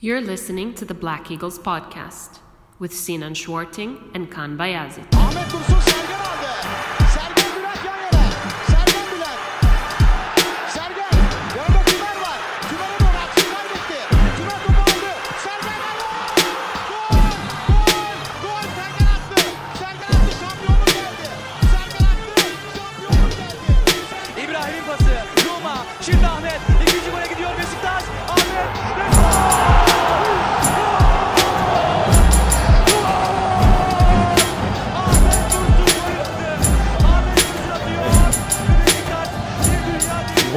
You're listening to the Black Eagles podcast with Sinan Schwarting and Kaan Bayazit.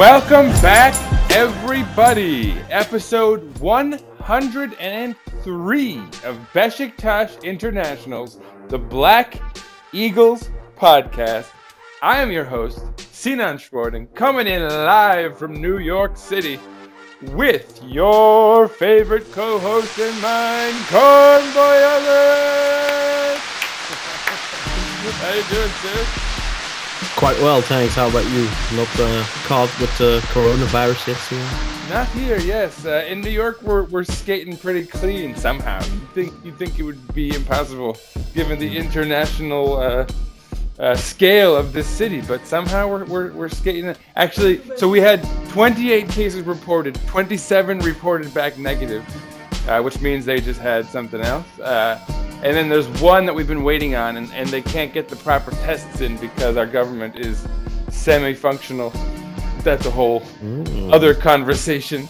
Welcome back, everybody. Episode 103 of Besiktas International's The Black Eagles Podcast. I am your host, Sinan Sporting, coming in live from New York City with your favorite co-host and mine, Convoy Ellis. How you doing, sis? Quite well, thanks. How about you? Not uh, caught with the coronavirus yet, Sian? Not here, yes. Uh, in New York, we're, we're skating pretty clean somehow. You think you think it would be impossible given the international uh, uh, scale of this city, but somehow we're, we're, we're skating. Actually, so we had 28 cases reported, 27 reported back negative, uh, which means they just had something else. Uh, and then there's one that we've been waiting on, and, and they can't get the proper tests in because our government is semi-functional. That's a whole other conversation.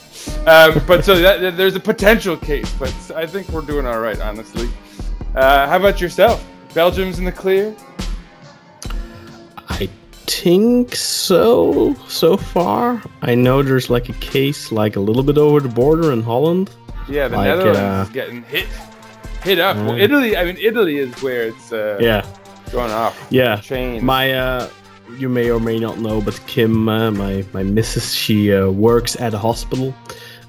Um, but so that- there's a potential case, but I think we're doing all right, honestly. Uh, how about yourself? Belgium's in the clear. I think so, so far. I know there's like a case like a little bit over the border in Holland. Yeah, the Like, Netherlands uh, is getting hit, hit up. Well, Mm. Italy. I mean, Italy is where it's uh, Yeah, going off. yeah. Chain. My, uh, you may or may not know, but Kim, uh, my my missus, she uh, works at a hospital.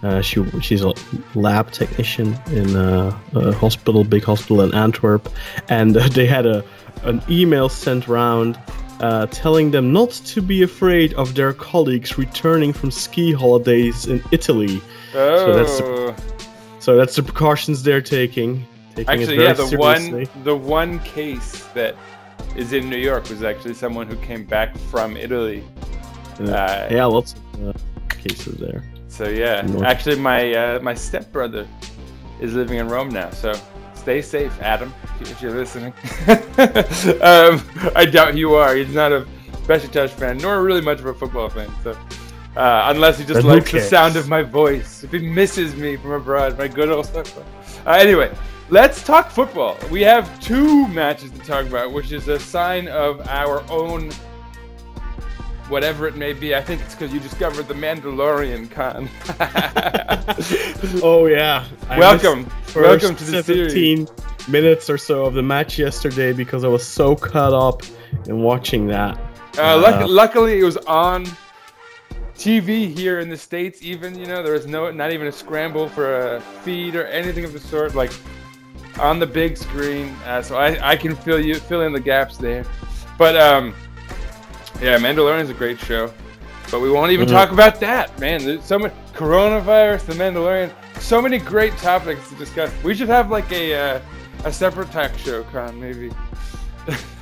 Uh, she she's a lab technician in uh, a hospital, big hospital in Antwerp, and uh, they had a an email sent round uh, telling them not to be afraid of their colleagues returning from ski holidays in Italy. oh, so that's the- So that's the precautions they're taking. taking actually, yeah. The seriously. one, the one case that is in New York was actually someone who came back from Italy. Uh, Uh, yeah, lots of uh, cases there. So yeah, North. actually, my uh, my stepbrother is living in Rome now. So stay safe, Adam, if you're listening. um, I doubt you are. He's not a Besiktas fan, nor really much of a football fan. So uh, unless he just likes the sound of my voice, if he misses me from abroad, my good old stepbrother. Uh, anyway, let's talk football. We have two matches to talk about, which is a sign of our own whatever it may be. I think it's because you discovered the Mandalorian Kaan. Oh yeah. I welcome, welcome to the series. 17 minutes or so of the match yesterday because I was so caught up in watching that. Uh, luck- Uh, luckily, it was on TV here in the states. Even you know there was no, not even a scramble for a feed or anything of the sort. Like on the big screen, uh, so I, I can fill you fill in the gaps there. But um, yeah, Mandalorian is a great show. But we won't even Mhm. talk about that, man. There's so much coronavirus, the Mandalorian, so many great topics to discuss. We should have like a uh, a separate talk show, Kaan, maybe.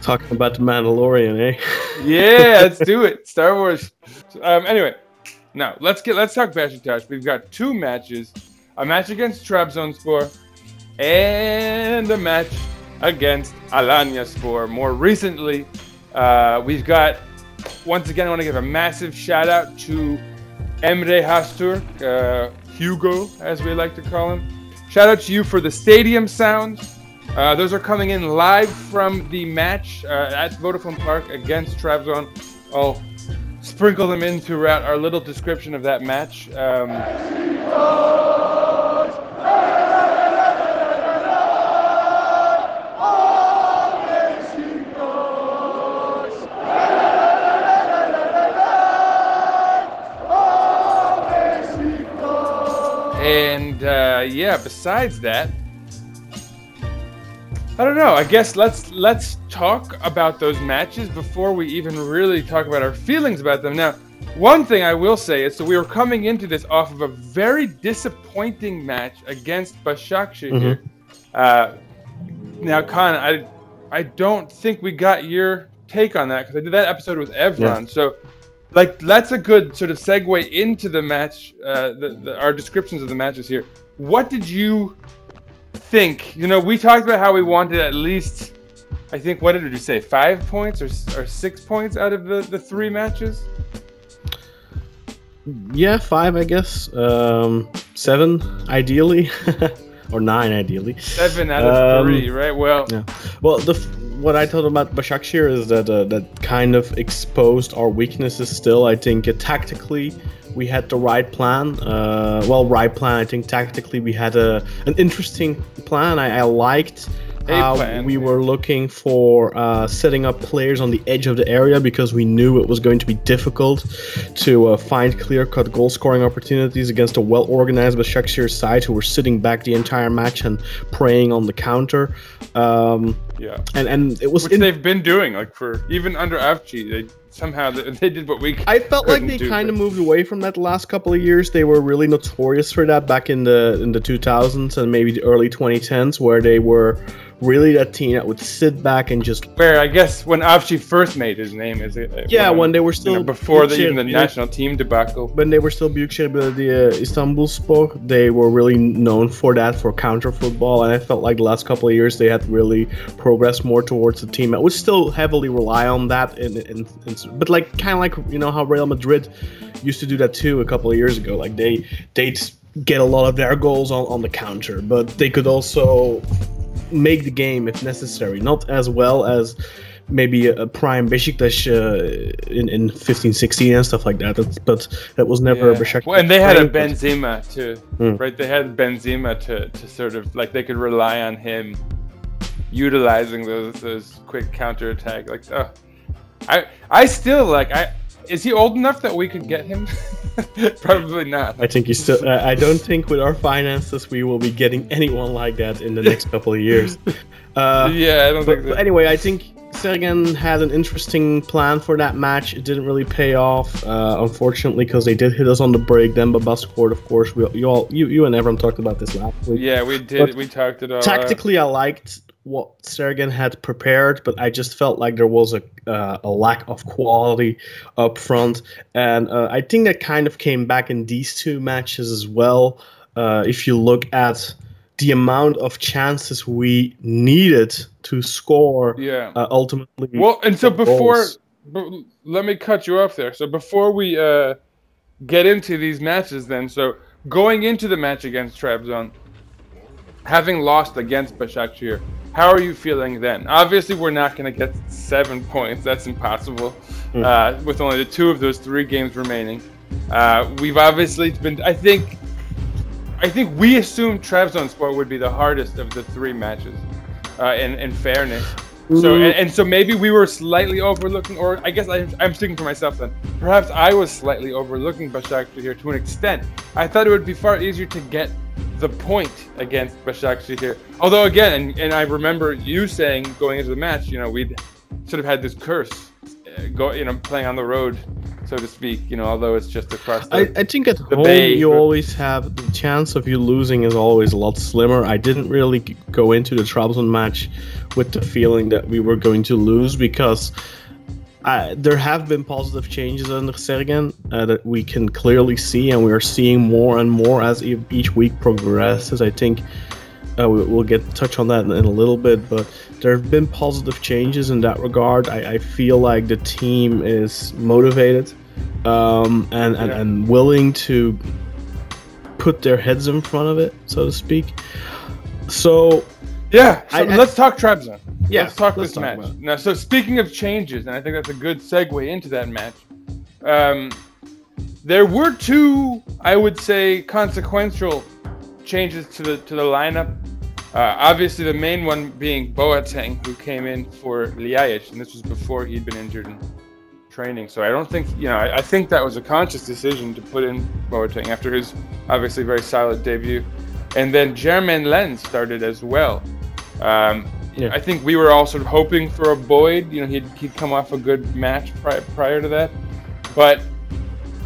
Talking about the Mandalorian, eh? Yeah, let's do it. Star Wars. Um, anyway, now let's get let's talk Besiktas. We've got two matches: a match against Trabzonspor and a match against Alanya Alanyaspor. More recently, uh, we've got once again. I want to give a massive shout out to Emre Hastur, uh, Hugo, as we like to call him. Shout out to you for the stadium sound. Uh, those are coming in live from the match uh, at Vodafone Park against Trabzon. I'll sprinkle them in throughout our little description of that match. Um, and uh, yeah, besides that, I don't know. I guess let's let's talk about those matches before we even really talk about our feelings about them. Now, one thing I will say is that we were coming into this off of a very disappointing match against Başakşehir. here. Uh, now, Kaan, I I don't think we got your take on that because I did that episode with Evron. So, like, that's a good sort of segue into the match. Uh, the, the, our descriptions of the matches here. What did you think? You know, we talked about how we wanted at least. I think what did you say? Five points or, or six points out of the, the three matches? Yeah, five, I guess. Um, seven, ideally, or nine, ideally. Seven out of Um, three, right? Well, Yeah. Well, the what I told about Başakşehir is that uh, that kind of exposed our weaknesses. Still, I think uh, tactically we had the right plan. Uh, well, right plan. I think tactically we had a an interesting plan. I, I liked. How we were looking for uh, setting up players on the edge of the area because we knew it was going to be difficult to uh, find clear-cut goal-scoring opportunities against a well-organized Başakşehir side who were sitting back the entire match and preying on the counter. Um, yeah. and and it was Which in- they've been doing, like for even under Avci, they somehow they, they did what we. I felt like they kind of moved away from that the last couple of years. They were really notorious for that back in the in the 2000s and maybe the early 2010s, where they were really that team that would sit back and just Where I guess when Avci first made his name is it? Yeah, when they were you know, still before the, even the national team debacle. when they were still Büyükşehir uh, uh, Istanbul Istanbulspor, they were really known for that for counter football, and I felt like the last couple of years they had really progressed more towards the team that would still heavily rely on that, in, in, in, but like kind of like you know how Real Madrid used to do that too a couple of years ago. Like they they'd get a lot of their goals on, on the counter, but they could also make the game if necessary, not as well as maybe a, a prime Besiktas uh, in in 15 16 and stuff like that. That's, but that was never a Yeah. Besiktas. Well, and they had a play, but- Benzema too, Hmm. right? They had Benzema to, to sort of like they could rely on him utilizing those those quick counter attack. Like, oh, I I still like I is he old enough that we could get him? Probably not. I think you still. Uh, I don't think with our finances we will be getting anyone like that in the next couple of years. Uh, yeah, I don't but, think. That, anyway, I think Sergen had an interesting plan for that match. It didn't really pay off, uh, unfortunately, because they did hit us on the break. Then Baba scored, of course. We, you all, you, you and everyone talked about this last week. yeah, we did. but we talked it all. out. Tactically, I liked what Sergen had prepared, but I just felt like there was a uh, a lack of quality up front, and uh, I think that kind of came back in these two matches as well. Uh, if you look at the amount of chances we needed to score, Yeah. uh, ultimately. Well, and so before, b- let me cut you off there. So before we uh, get into these matches, then, so going into the match against Trabzon, having lost against Başakşehir, how are you feeling then? Obviously, we're not going to get seven points. That's impossible. Uh, with only the two of those three games remaining, uh, we've obviously been. I think. I think we assumed Trabzonspor would be the hardest of the three matches. Uh, in, in fairness, so and, and so maybe we were slightly overlooking, or I guess I, I'm speaking for myself then. Perhaps I was slightly overlooking Başakşehir here to an extent. I thought it would be far easier to get the point against Başakşehir. Although again, and, and I remember you saying going into the match, you know, we'd sort of had this curse, uh, go, you know, playing on the road, so to speak. You know, although it's just across. The, I, I think at home bay, you always have the chance of you losing is always a lot slimmer. I didn't really go into the Trabzon match with the feeling that we were going to lose because I, there have been positive changes under Sergen uh, that we can clearly see, and we are seeing more and more as e- each week progresses. I think uh, we, we'll get touch on that in, in a little bit, but there have been positive changes in that regard. I, I feel like the team is motivated um, and, and, Yeah. and willing to put their heads in front of it, so to speak. So Yeah, so I- I- let's talk Trabzon. Yeah, let's talk let's this talk match. Now, so speaking of changes, and I think that's a good segue into that match. Um, there were two, I would say, consequential changes to the to the lineup. Uh, obviously, the main one being Boateng, who came in for Ljajic, and this was before he'd been injured in training. So I don't think, you know, I, I think that was a conscious decision to put in Boateng after his obviously very solid debut. And then Jeremain Len started as well. Um, Yeah. I think we were all sort of hoping for a Boyd. You know, he'd, he'd come off a good match pri- prior to that. But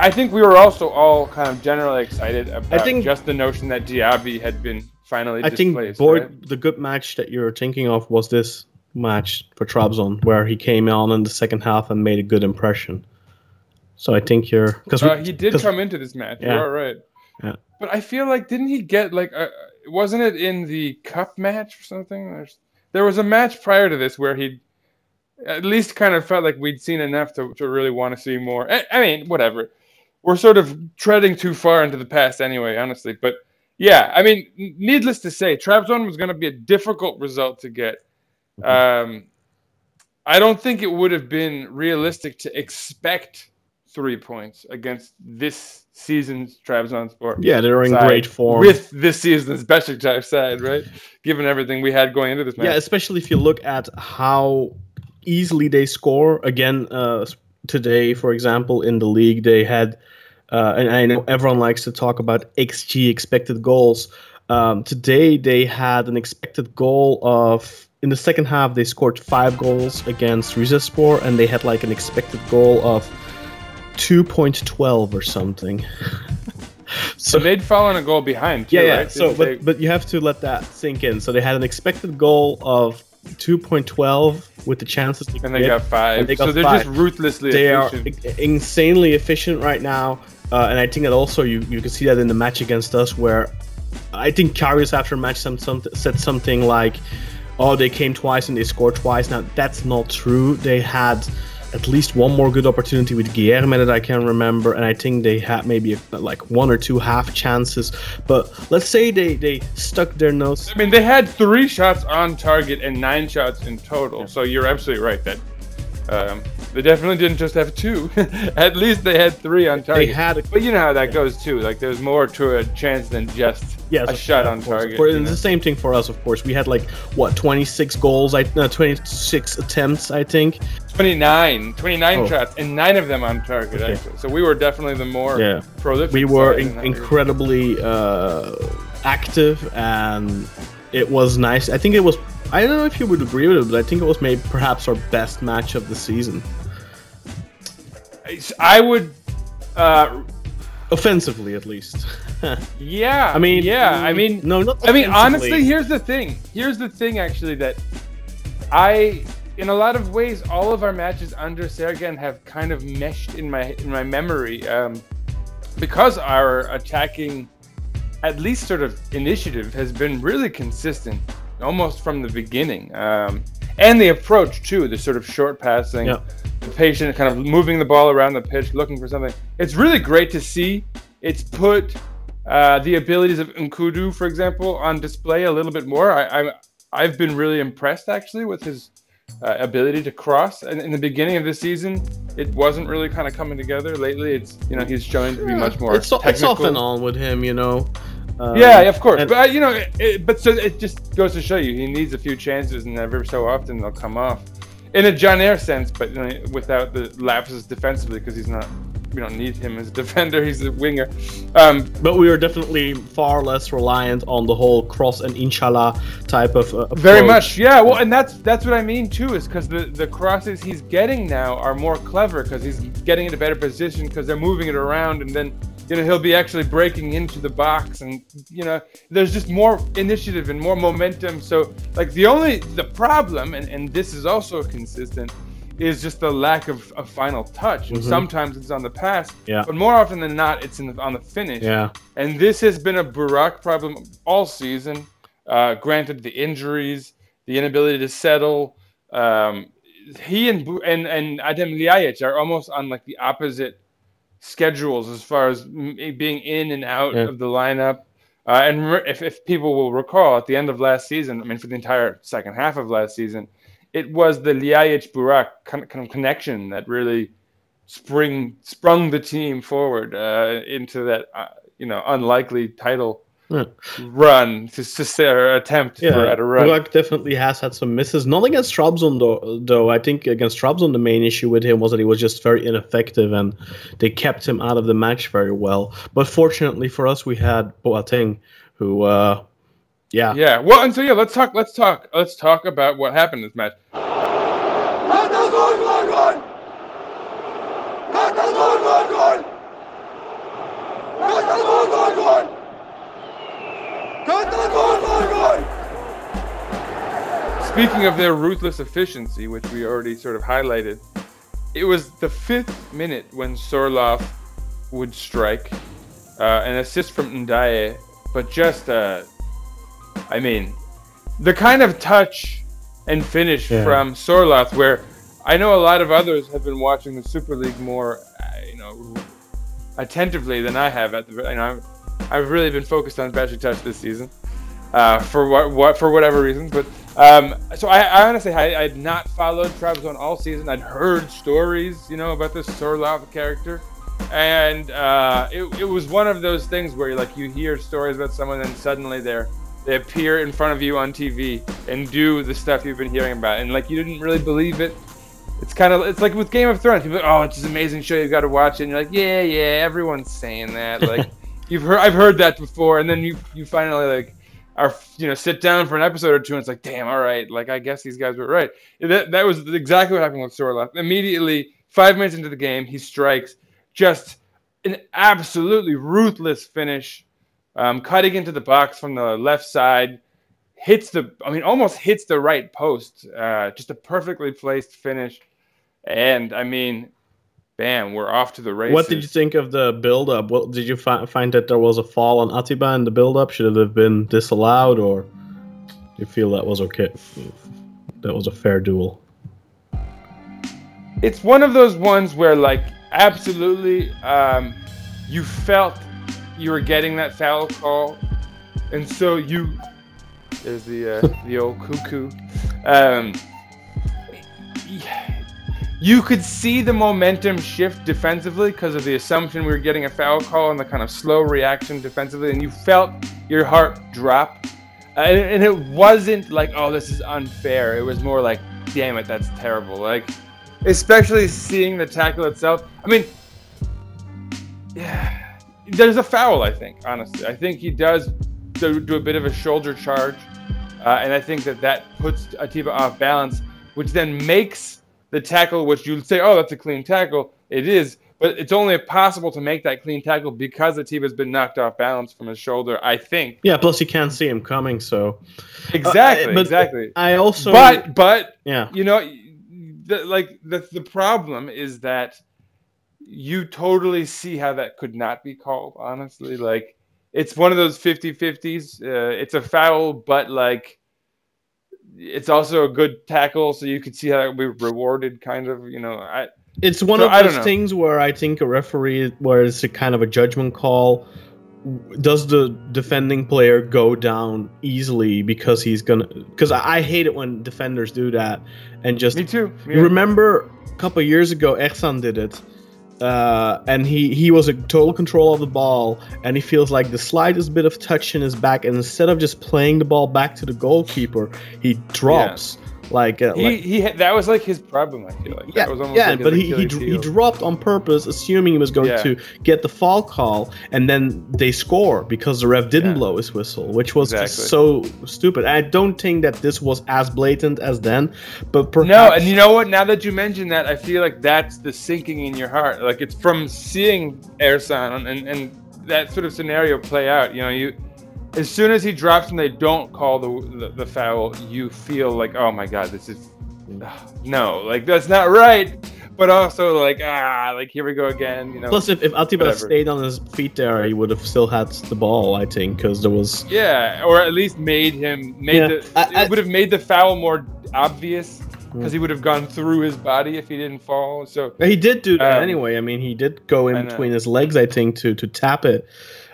I think we were also all kind of generally excited about I think- just the notion that Diaby had been finally I think. Boyd, right? the good match that you're thinking of was this match for Trabzon, where he came on in the second half and made a good impression. So I think you're because Uh, he did come into this match. Yeah. You're right. Yeah. But I feel like didn't he get like a, wasn't it in the cup match or something? There's, there was a match prior to this where he at least kind of felt like we'd seen enough to, to really want to see more. I, I mean, whatever. We're sort of treading too far into the past anyway, honestly. But yeah, I mean, needless to say, Trabzon was going to be a difficult result to get. Um, I don't think it would have been realistic to expect three points against this season's Trabzonspor. yeah, they're in great form. with this season's Besiktas side, right? Given everything we had going into this match. Yeah, especially if you look at how easily they score. Again, uh, today, for example, in the league, they had, uh, and I know everyone likes to talk about XG, expected goals. Um, today, they had an expected goal of, in the second half, they scored five goals against Rizespor, and they had like an expected goal of 2.12 or something. So they'd fallen a goal behind. Too, Yeah, yeah. Right? So, but they- but you have to let that sink in. So they had an expected goal of 2.12 with the chances to and they get, got five. and they got so they're five. just ruthlessly They are efficient. i- insanely efficient right now, uh, and I think that also you you can see that in the match against us, where I think Karius after match some, some, said something like, "Oh, they came twice and they scored twice." Now that's not true. They had at least one more good opportunity with Guilherme that I can remember, and I think they had maybe like one or two half chances. But let's say they they stuck their nose. I mean, they had three shots on target and nine shots in total. So you're absolutely right that um, they definitely didn't just have two. At least they had three on target. They had a- but you know how that goes too. Like there's more to a chance than just Yes, a shot yeah, on course, target. you know? it's the same thing for us, of course. We had like what 26 goals, I no 26 attempts, I think. 29, 29 Oh. shots, and nine of them on target. Okay. Actually, so we were definitely the more Yeah. prolific. We were in, in that regard. incredibly uh, active, and it was nice. I think it was. I don't know if you would agree with it, but I think it was maybe perhaps our best match of the season, I would. Uh, offensively at least. yeah. I mean, yeah. I mean, no, not I mean, honestly, here's the thing. Here's the thing, actually, that I, in a lot of ways, all of our matches under Sergen have kind of meshed in my in my memory, um, because our attacking, at least sort of initiative, has been really consistent, almost from the beginning, um, and the approach too, the sort of short passing. Yeah. The patient kind of moving the ball around the pitch, looking for something. It's really great to see. It's put uh, the abilities of N'Koudou, for example, on display a little bit more. I, I'm I've been really impressed actually with his uh, ability to cross. And in the beginning of the season, it wasn't really kind of coming together. Lately, it's you know he's showing to be much more It's, it's technical. off and on with him, you know. Um, Yeah, of course. and- but uh, you know, it, it- but so it just goes to show you he needs a few chances, and every so often they'll come off. In a Caner sense, but you know, without the lapses defensively, because he's not. We don't need him as a defender. He's a winger. Um, But we are definitely far less reliant on the whole cross and inshallah type of uh, Very much, yeah. Well, and that's that's what I mean too, is because the the crosses he's getting now are more clever because he's getting in a better position because they're moving it around, and then you know he'll be actually breaking into the box, and you know there's just more initiative and more momentum. So like the only the problem, and and this is also consistent, is just the lack of a final touch. And sometimes it's on the pass, Mm-hmm. Yeah. but more often than not, it's in the, on the finish. Yeah. And this has been a Burak problem all season. Uh, granted, the injuries, the inability to settle. Um, he and and and Adem Ljajic are almost on like the opposite schedules as far as being in and out Yeah. of the lineup. Uh, and re- if, if people will recall, at the end of last season, I mean, for the entire second half of last season, it was the Ljajic Burak kind of connection that really spring sprung the team forward uh, into that uh, you know unlikely title Yeah. run to, to say, attempt Yeah, for, at a run. Burak definitely has had some misses. Not against Trabzon though. Though I think against Trabzon the main issue with him was that he was just very ineffective, and they kept him out of the match very well. But fortunately for us, we had Boateng, who, uh, yeah. Yeah. Well, and so yeah, let's talk. Let's talk. Let's talk about what happened in this match. Speaking of their ruthless efficiency, which we already sort of highlighted, it was the fifth minute when Sorloth would strike uh, an assist from Ndaye, but just a I mean, the kind of touch and finish Yeah. from Sorloth, where I know a lot of others have been watching the Super League more, uh, you know, attentively than I have. At the, you know, I've, I've really been focused on Besiktas this season uh, for what, what for whatever reasons. But um, so I, I honestly I, I had not followed Trabzon all season. I'd heard stories, you know, about this Sorloth character, and uh, it, it was one of those things where like you hear stories about someone and suddenly they're they appear in front of you on TV and do the stuff you've been hearing about, and like you didn't really believe it. It's kind of it's like with Game of Thrones. People, are like, oh, it's an amazing show. You've got to watch it. And you're like, yeah, yeah, everyone's saying that. Like you've heard, I've heard that before, and then you you finally like are you know sit down for an episode or two, and it's like, damn, all right, like I guess these guys were right. That that was exactly what happened with Sorloth. Immediately, five minutes into the game, he strikes just an absolutely ruthless finish, um, cutting into the box from the left side. Hits the, I mean, almost hits the right post. Uh, just a perfectly placed finish, and I mean, bam, we're off to the races. What did you think of the build-up? Well, did you fi- find that there was a fall on Atiba in the build-up? Should it have been disallowed, or do you feel that was okay? That was a fair duel. it's one of those ones where like absolutely um, you felt you were getting that foul call and so you there's the uh, the old cuckoo um, you could see the momentum shift defensively because of the assumption we were getting a foul call and the kind of slow reaction defensively and you felt your heart drop. Uh, and, and it wasn't like oh this is unfair. It was more like damn it that's terrible. Like especially seeing the tackle itself. I mean, yeah, there's a foul. I think honestly, I think he does do, do a bit of a shoulder charge, uh, and I think that that puts Atiba off balance, which then makes the tackle, which you'd say, oh, that's a clean tackle. It is, but it's only possible to make that clean tackle because Atiba's been knocked off balance from his shoulder. I think Yeah. Plus, you can't see him coming, so exactly, Uh, exactly. I also, but but yeah, you know the, like the, the problem is that you totally see how that could not be called honestly like it's one of those 50-50s uh, it's a foul but like it's also a good tackle so you could see how it would be rewarded kind of you know i It's one So, of those things where I think a referee, where it's a kind of a judgment call. Does the defending player go down easily because he's gonna? Because I, hate it when defenders do that and just. me too remember a couple of years ago, Exxon did it, uh, and he he was in total control of the ball, and he feels like the slightest bit of touch in his back, and instead of just playing the ball back to the goalkeeper, he drops like uh, he, like he that was like his problem i feel like yeah, that was almost yeah, like but he, he, dropped on purpose, assuming he was going Yeah. to get the fall call, and then they score because the ref didn't Yeah. blow his whistle, which was Exactly. so stupid. I don't think that this was as blatant as then, but perhaps No, and you know what? Now that you mention that, I feel like that's the sinking in your heart. Like it's from seeing Ersan and, and that sort of scenario play out. You know, you as soon as he drops and they don't call the, the the foul, you feel like, oh my god, this is no, like that's not right. But also like ah, like here we go again. You know. Plus, if, if Atiba Whatever. stayed on his feet there, he would have still had the ball, I think, because there was. Yeah, or at least made him made Yeah, the I- I- it would have made the foul more obvious because he would have gone through his body if he didn't fall. So He did do that Um, anyway. I mean, he did go in between his legs, I think, to to tap it.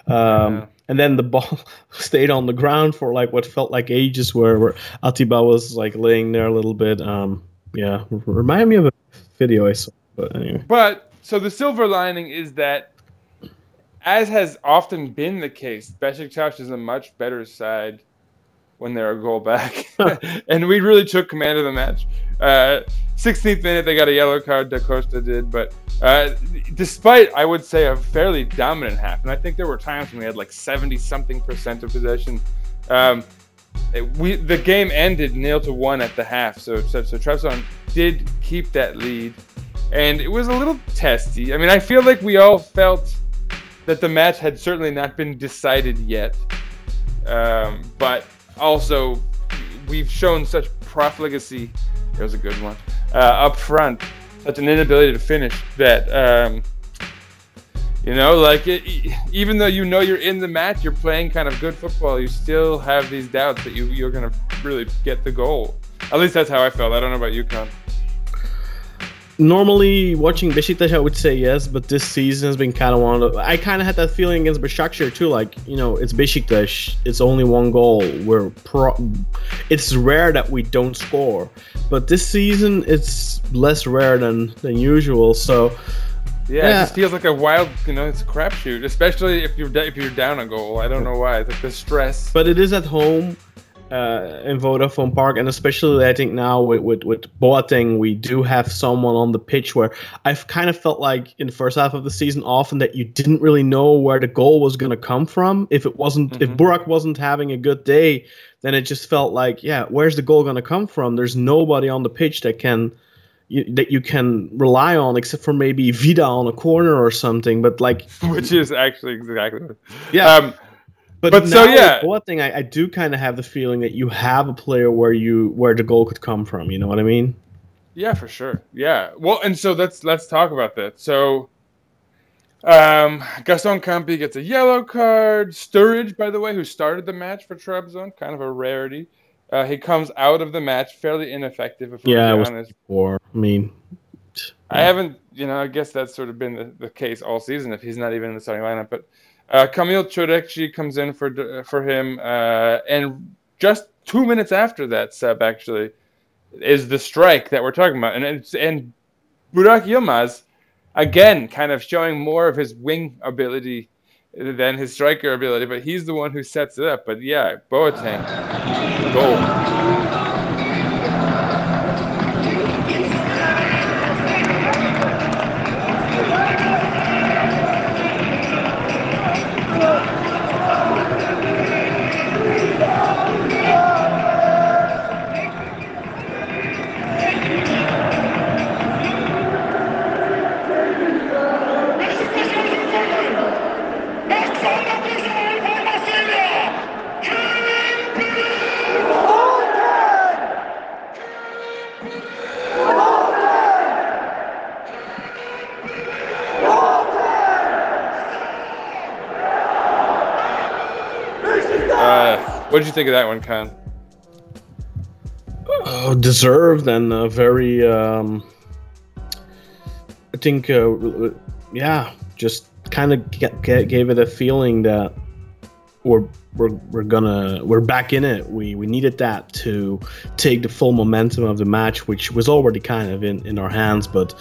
Um. And then the ball stayed on the ground for like what felt like ages, where, where Atiba was like laying there a little bit. Um, yeah, remind me of a video I saw. But anyway, But so the silver lining is that, as has often been the case, Besiktas is a much better side when they're a goal back, and we really took command of the match. Uh, 16th minute, they got a yellow card. Da Costa did, but uh, despite I would say a fairly dominant half, and I think there were times when we had like 70 something percent of possession. Um, it- we the game ended nil to one at the half, so so, so Trabzon did keep that lead, and it was a little testy. I mean, I feel like we all felt that the match had certainly not been decided yet. Um, but also, we've shown such profligacy. There's a good one uh, up front, such an inability to finish that. Um, you know, like it, even though you know you're in the match, you're playing kind of good football. You still have these doubts that you you're gonna really get the goal. At least that's how I felt. I don't know about you, Kaan. Normally, watching Besiktas, I would say yes, but this season has been kind of one of. I kind of had that feeling against Besiktas too. Like you know, it's Besiktas. It's only one goal. We're pro. It's rare that we don't score, but this season it's less rare than than usual. So Yeah, Yeah. it just feels like a wild, you know, it's a crapshoot, especially if you're if you're down a goal. I don't know why. It's like the stress. but it is at home uh, in Vodafone Park, and especially I think now with with, with Boateng, we do have someone on the pitch where I've kind of felt like in the first half of the season often that you didn't really know where the goal was going to come from. If it wasn't, if Burak wasn't having a good day, then it just felt like, yeah, where's the goal going to come from? There's nobody on the pitch that can. You, that you can rely on, except for maybe Vida on a corner or something. But like, which is actually exactly. Yeah. Um, But, But so, yeah. one thing I, I do kind of have the feeling that you have a player where you where the goal could come from. You know what I mean? yeah, for sure. Yeah. Well, and so let's let's talk about that. So, um, Gaston Campi gets a yellow card. Sturridge, by the way, who started the match for Trabzon, kind of a rarity. Uh, he comes out of the match fairly ineffective. If Yeah, we're honest. I mean, I haven't, you know, I guess that's sort of been the, the case all season if he's not even in the starting lineup. But uh, Kamil Çörekçi comes in for for him, uh, and just two minutes after that sub actually is the strike that we're talking about, and it's and Burak Yilmaz again kind of showing more of his wing ability than his striker ability, but he's the one who sets it up. But yeah, Boateng, goal. What did you think of that one, Kaan? uh, deserved and uh, very. Um, I think, uh, yeah, just kind of gave it a feeling that we're we're, we're gonna we're back in it. We we needed that to take the full momentum of the match, which was already kind of in, in our hands. But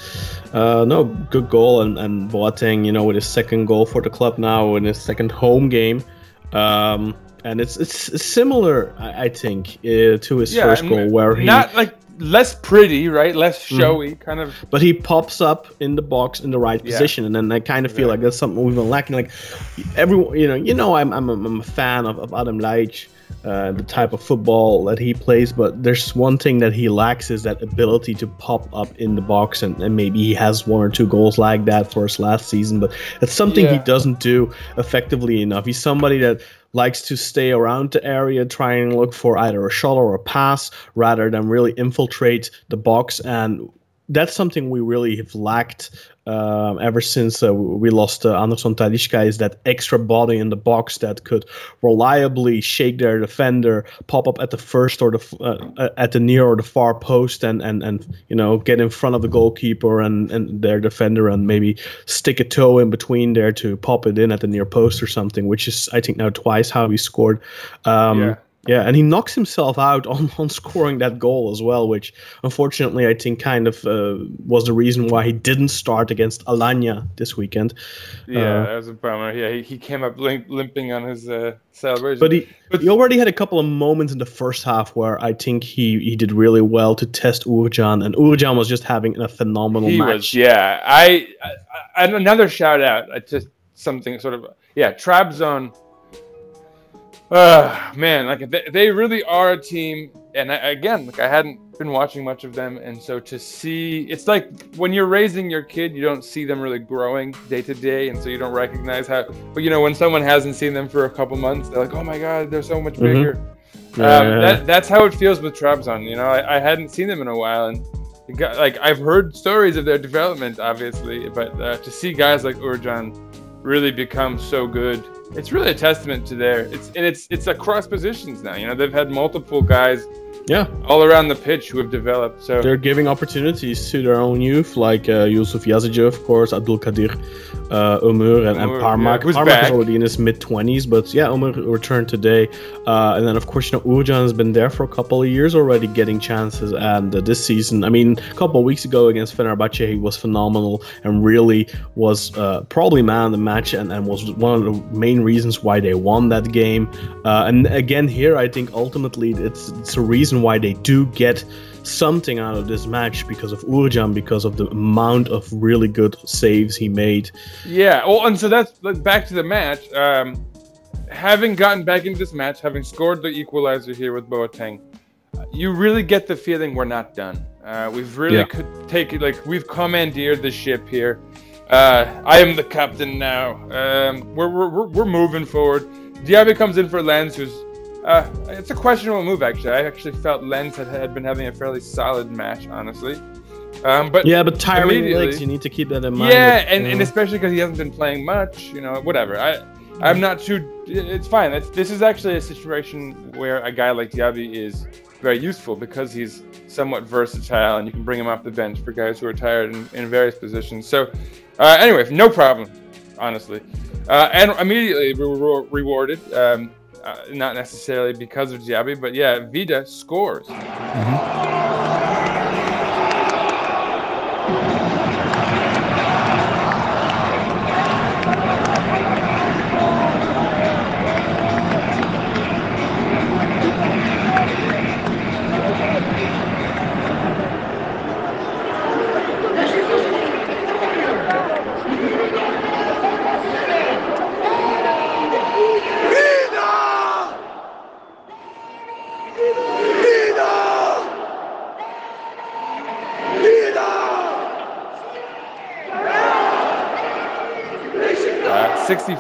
uh, no, good goal and and Boateng, you know, with his second goal for the club now in his second home game. Um, and it's it's similar, I, I think, uh, to his first goal where he not like less pretty, right? Less showy, kind of. but he pops up in the box in the right Yeah. position, and then I kind of feel like that's something we've been lacking. Like everyone, you know, you know, I'm I'm a, I'm a fan of, of Adem Ljajic, uh, the type of football that he plays, but there's one thing that he lacks is that ability to pop up in the box, and, and maybe he has one or two goals like that for his last season, but it's something he doesn't do effectively enough. He's somebody that likes to stay around the area, try and look for either a shot or a pass rather than really infiltrate the box. And that's something we really have lacked um, ever since uh, we lost uh, Anderson Talisca is that extra body in the box that could reliably shake their defender, pop up at the first or the f- uh, at the near or the far post, and and and you know get in front of the goalkeeper and and their defender, and maybe stick a toe in between there to pop it in at the near post or something. Which is I think now twice how he scored. Um, Yeah. Yeah, and he knocks himself out on, on scoring that goal as well, which unfortunately I think kind of uh, was the reason why he didn't start against Alanya this weekend. Yeah, Uh, that was a bummer. Yeah, he, he came up limp, limping on his uh, celebration. But he, But- he already had a couple of moments in the first half where I think he, he did really well to test Uğurcan, and Uğurcan was just having a phenomenal he match. was, yeah. I, I, and another shout out uh, to something sort of, yeah, Trabzon. Uh, man, like they, they really are a team and I, again, like I hadn't been watching much of them, and so to see, it's like when you're raising your kid, you don't see them really growing day to day, and so you don't recognize how. But you know, when someone hasn't seen them for a couple months, they're like, "Oh my god, they're so much bigger." Mm-hmm. Yeah, um. That, that's how it feels with Trabzon. You know, I, I hadn't seen them in a while, and got, like I've heard stories of their development, obviously, but uh, to see guys like Uğurcan really become so good, it's really a testament to their. It's and it's it's across positions now. You know, they've had multiple guys yeah. all around the pitch who have developed. So They're giving opportunities to their own youth, like uh, Yusuf Yazıcı, of course, Abdul Kadir, uh, Ömür, and, and Parmak. yeah, Parmak is already in his mid 20s, but yeah, Ömür returned today. Uh, and then, of course, you know, Uğurcan has been there for a couple of years already getting chances. And uh, this season, I mean, a couple of weeks ago against Fenerbahce, he was phenomenal and really was uh, probably man of the match and, and was one of the main reasons why they won that game. Uh, and again, here, I think ultimately it's, it's a reason why they do get something out of this match because of Uğurcan, because of the amount of really good saves he made. Yeah, well, and so that's like, back to the match. Um, having gotten back into this match, having scored the equalizer here with Boateng, you really get the feeling we're not done. Uh, we've really Yeah. could take it like we've commandeered the ship here. Uh, I am the captain now. Um, we're, we're, we're, we're moving forward. Diaby comes in for Lens, who's uh, it's a questionable move actually. I actually felt Lens had, had been having a fairly solid match, honestly. Um, but Yeah, but tiring Immediately. legs, you need to keep that in mind. yeah, and, and especially because he hasn't been playing much, you know, whatever. I, I'm not too. It's fine. It's, this is actually a situation where a guy like Diaby is very useful because he's somewhat versatile and you can bring him off the bench for guys who are tired in, in various positions. So, uh, anyway, no problem, honestly. Uh, and immediately we were rewarded. Um, uh, not necessarily because of Diaby, but yeah, Vida scores. Uh,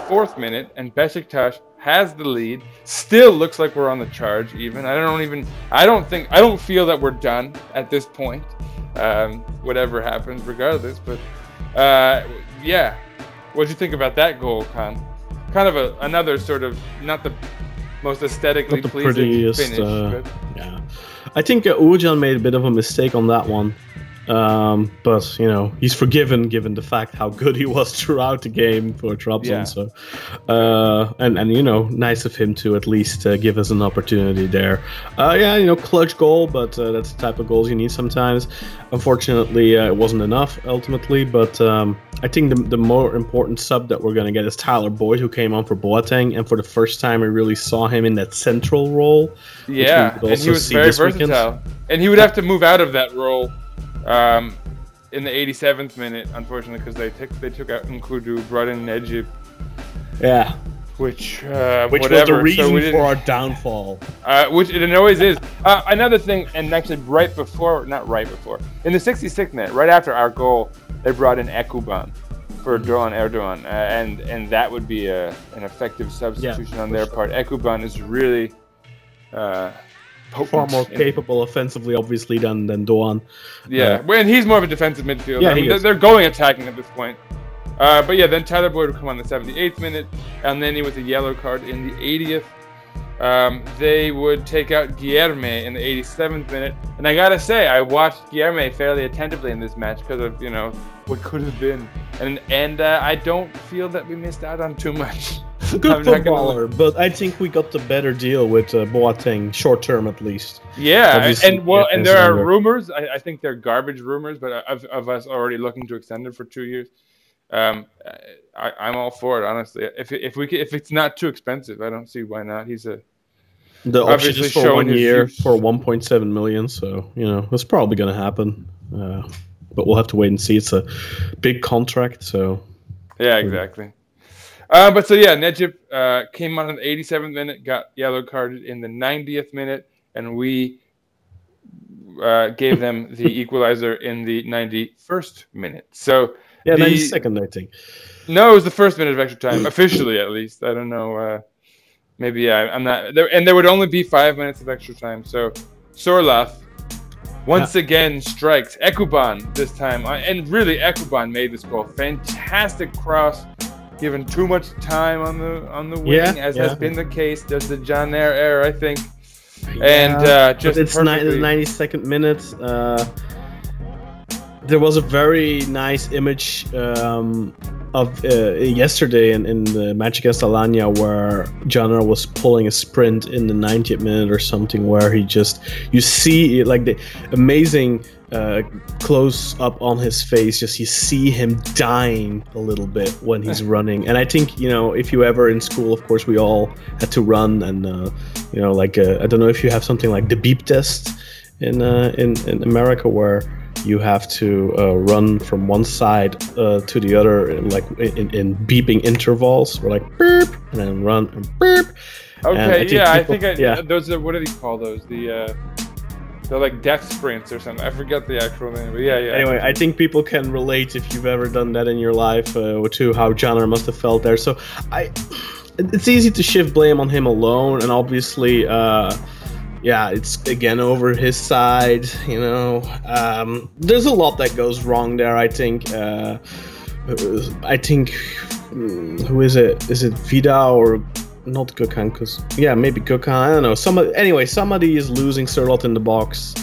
64th minute, and Besiktas has the lead. Still looks like we're on the charge. Even I don't even. I don't think. I don't feel that we're done at this point. Um, whatever happens, regardless. But uh, yeah, what do you think about that goal, Kaan? Kind of a another sort of not the most aesthetically not the pleasing prettiest. finish. uh, yeah, I think uh, Uğurcan made a bit of a mistake on that one. Um, but you know he's forgiven given the fact how good he was throughout the game for Trabzon. Yeah. So, uh, and and you know nice of him to at least uh, give us an opportunity there. Uh, yeah, you know clutch goal, but uh, that's the type of goals you need sometimes. Unfortunately, uh, it wasn't enough ultimately. But um, I think the the more important sub that we're gonna get is Tyler Boyd, who came on for Boateng, and for the first time we really saw him in that central role. yeah, and he was very this weekend. versatile. And he would have to move out of that role um, in the 87th minute, unfortunately, because they took they took out N'Koudou, brought in Necip, Yeah, which uh, which whatever. was the so we reason didn't- for our downfall. uh, which it always is. Uh, another thing, and actually right before, not right before, in the 66th minute, right after our goal, they brought in Ekuban for Doğan Erdogan, uh, and and that would be a, an effective substitution on their sure. part. Ekuban is really uh, potent Far more capable offensively, obviously, than than Doğan. Yeah, well, and he's more of a defensive midfielder. Yeah, I mean, they're, they're going attacking at this point. Uh, but yeah, then Tyler Boyd would come on the 78th minute, and then he was a yellow card in the 80th. Um, they would take out Guilherme in the 87th minute, and I gotta say, I watched Guilherme fairly attentively in this match because of you know what could have been, and and uh, I don't feel that we missed out on too much. Good footballer, but I think we got the better deal with uh, Boateng, short term at least. Yeah, Obviously, and well, and there are younger. rumors. I, I think they're garbage rumors, but of, of us already looking to extend it for two years. Um, I, I'm all for it, honestly. If if we if it's not too expensive, I don't see why not. He's a The option Obviously is for showing one year use. for 1.7 million, so you know it's probably going to happen. Uh, but we'll have to wait and see. It's a big contract, so yeah, exactly. Uh, but so yeah, Necip uh, came on in the 87th minute, got yellow carded in the 90th minute, and we uh, gave them the equalizer in the 91st minute. So Yeah, the- 90 second, I think. No, it was the first minute of extra time, officially at least. I don't know. Uh, maybe yeah, I'm not. There, and there would only be five minutes of extra time. So Sorloth once again strikes Ekuban this time, and really Ekuban made this goal. Fantastic cross, given too much time on the on the wing, Yeah, as yeah. has been the case. There's the Caner error, I think, and uh, just it's ni- perfectly- the 90 second minute. Uh, there was a very nice image um, of uh, yesterday in, in the match against Alanya where Caner was pulling a sprint in the 90th minute or something where he just you see it, like the amazing uh, close up on his face just you see him dying a little bit when he's running and I think you know if you ever in school of course we all had to run and uh, you know like uh, I don't know if you have something like the beep test in uh, in, in America where you have to uh, run from one side uh, to the other in, like in, in beeping intervals or like beep and then run and beep And I Okay, yeah, I think I, yeah. those are what do they call those? The uh, they're like death sprints or something. I forget the actual name, but yeah, yeah. anyway i think people can relate if you've ever done that in your life uh, to how Caner must have felt there so i it's easy to shift blame on him alone and obviously uh yeah it's again over his side you know um there's a lot that goes wrong there i think uh i think hmm, who is it is it vida or not Gökhan, because yeah, maybe Gökhan. I don't know. Some anyway, somebody is losing Sorloth in the box.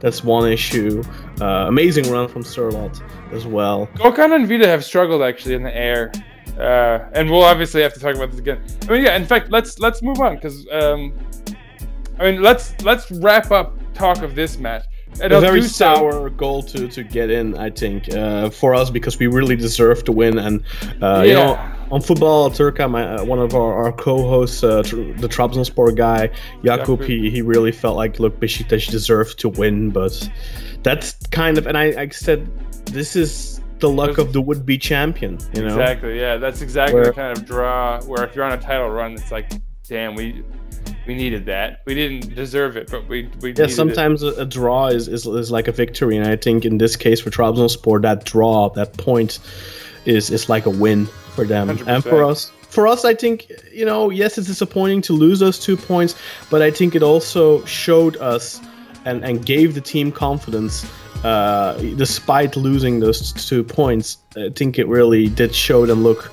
That's one issue. Uh, amazing run from Sorloth as well. Gökhan and Vida have struggled actually in the air, uh, and we'll obviously have to talk about this again. I mean, yeah. In fact, let's let's move on because um, I mean, let's let's wrap up talk of this match. A very sour goal to, to get in, I think, uh, for us because we really deserve to win. And uh, you know, on football, Turka, my uh, one of our, our co-hosts, uh, tr- the Trabzonspor guy, Jakub, Jakub. he, he really felt like look, Besiktas deserved to win, but that's kind of, and I, I said, this is the luck of the would-be champion, you know. Exactly. Yeah, that's exactly Where- the kind of draw where if you're on a title run, it's like, damn, we we needed that. We didn't deserve it, but we we Yeah, needed it. sometimes a, a draw is, is, is like a victory, and I think in this case for Trabzonspor, that draw, that point, is is like a win for them. And for us, for us, I think you know, yes, it's disappointing to lose those two points, but I think it also showed us and and gave the team confidence. Uh, despite losing those two points, I think it really did show them. Look,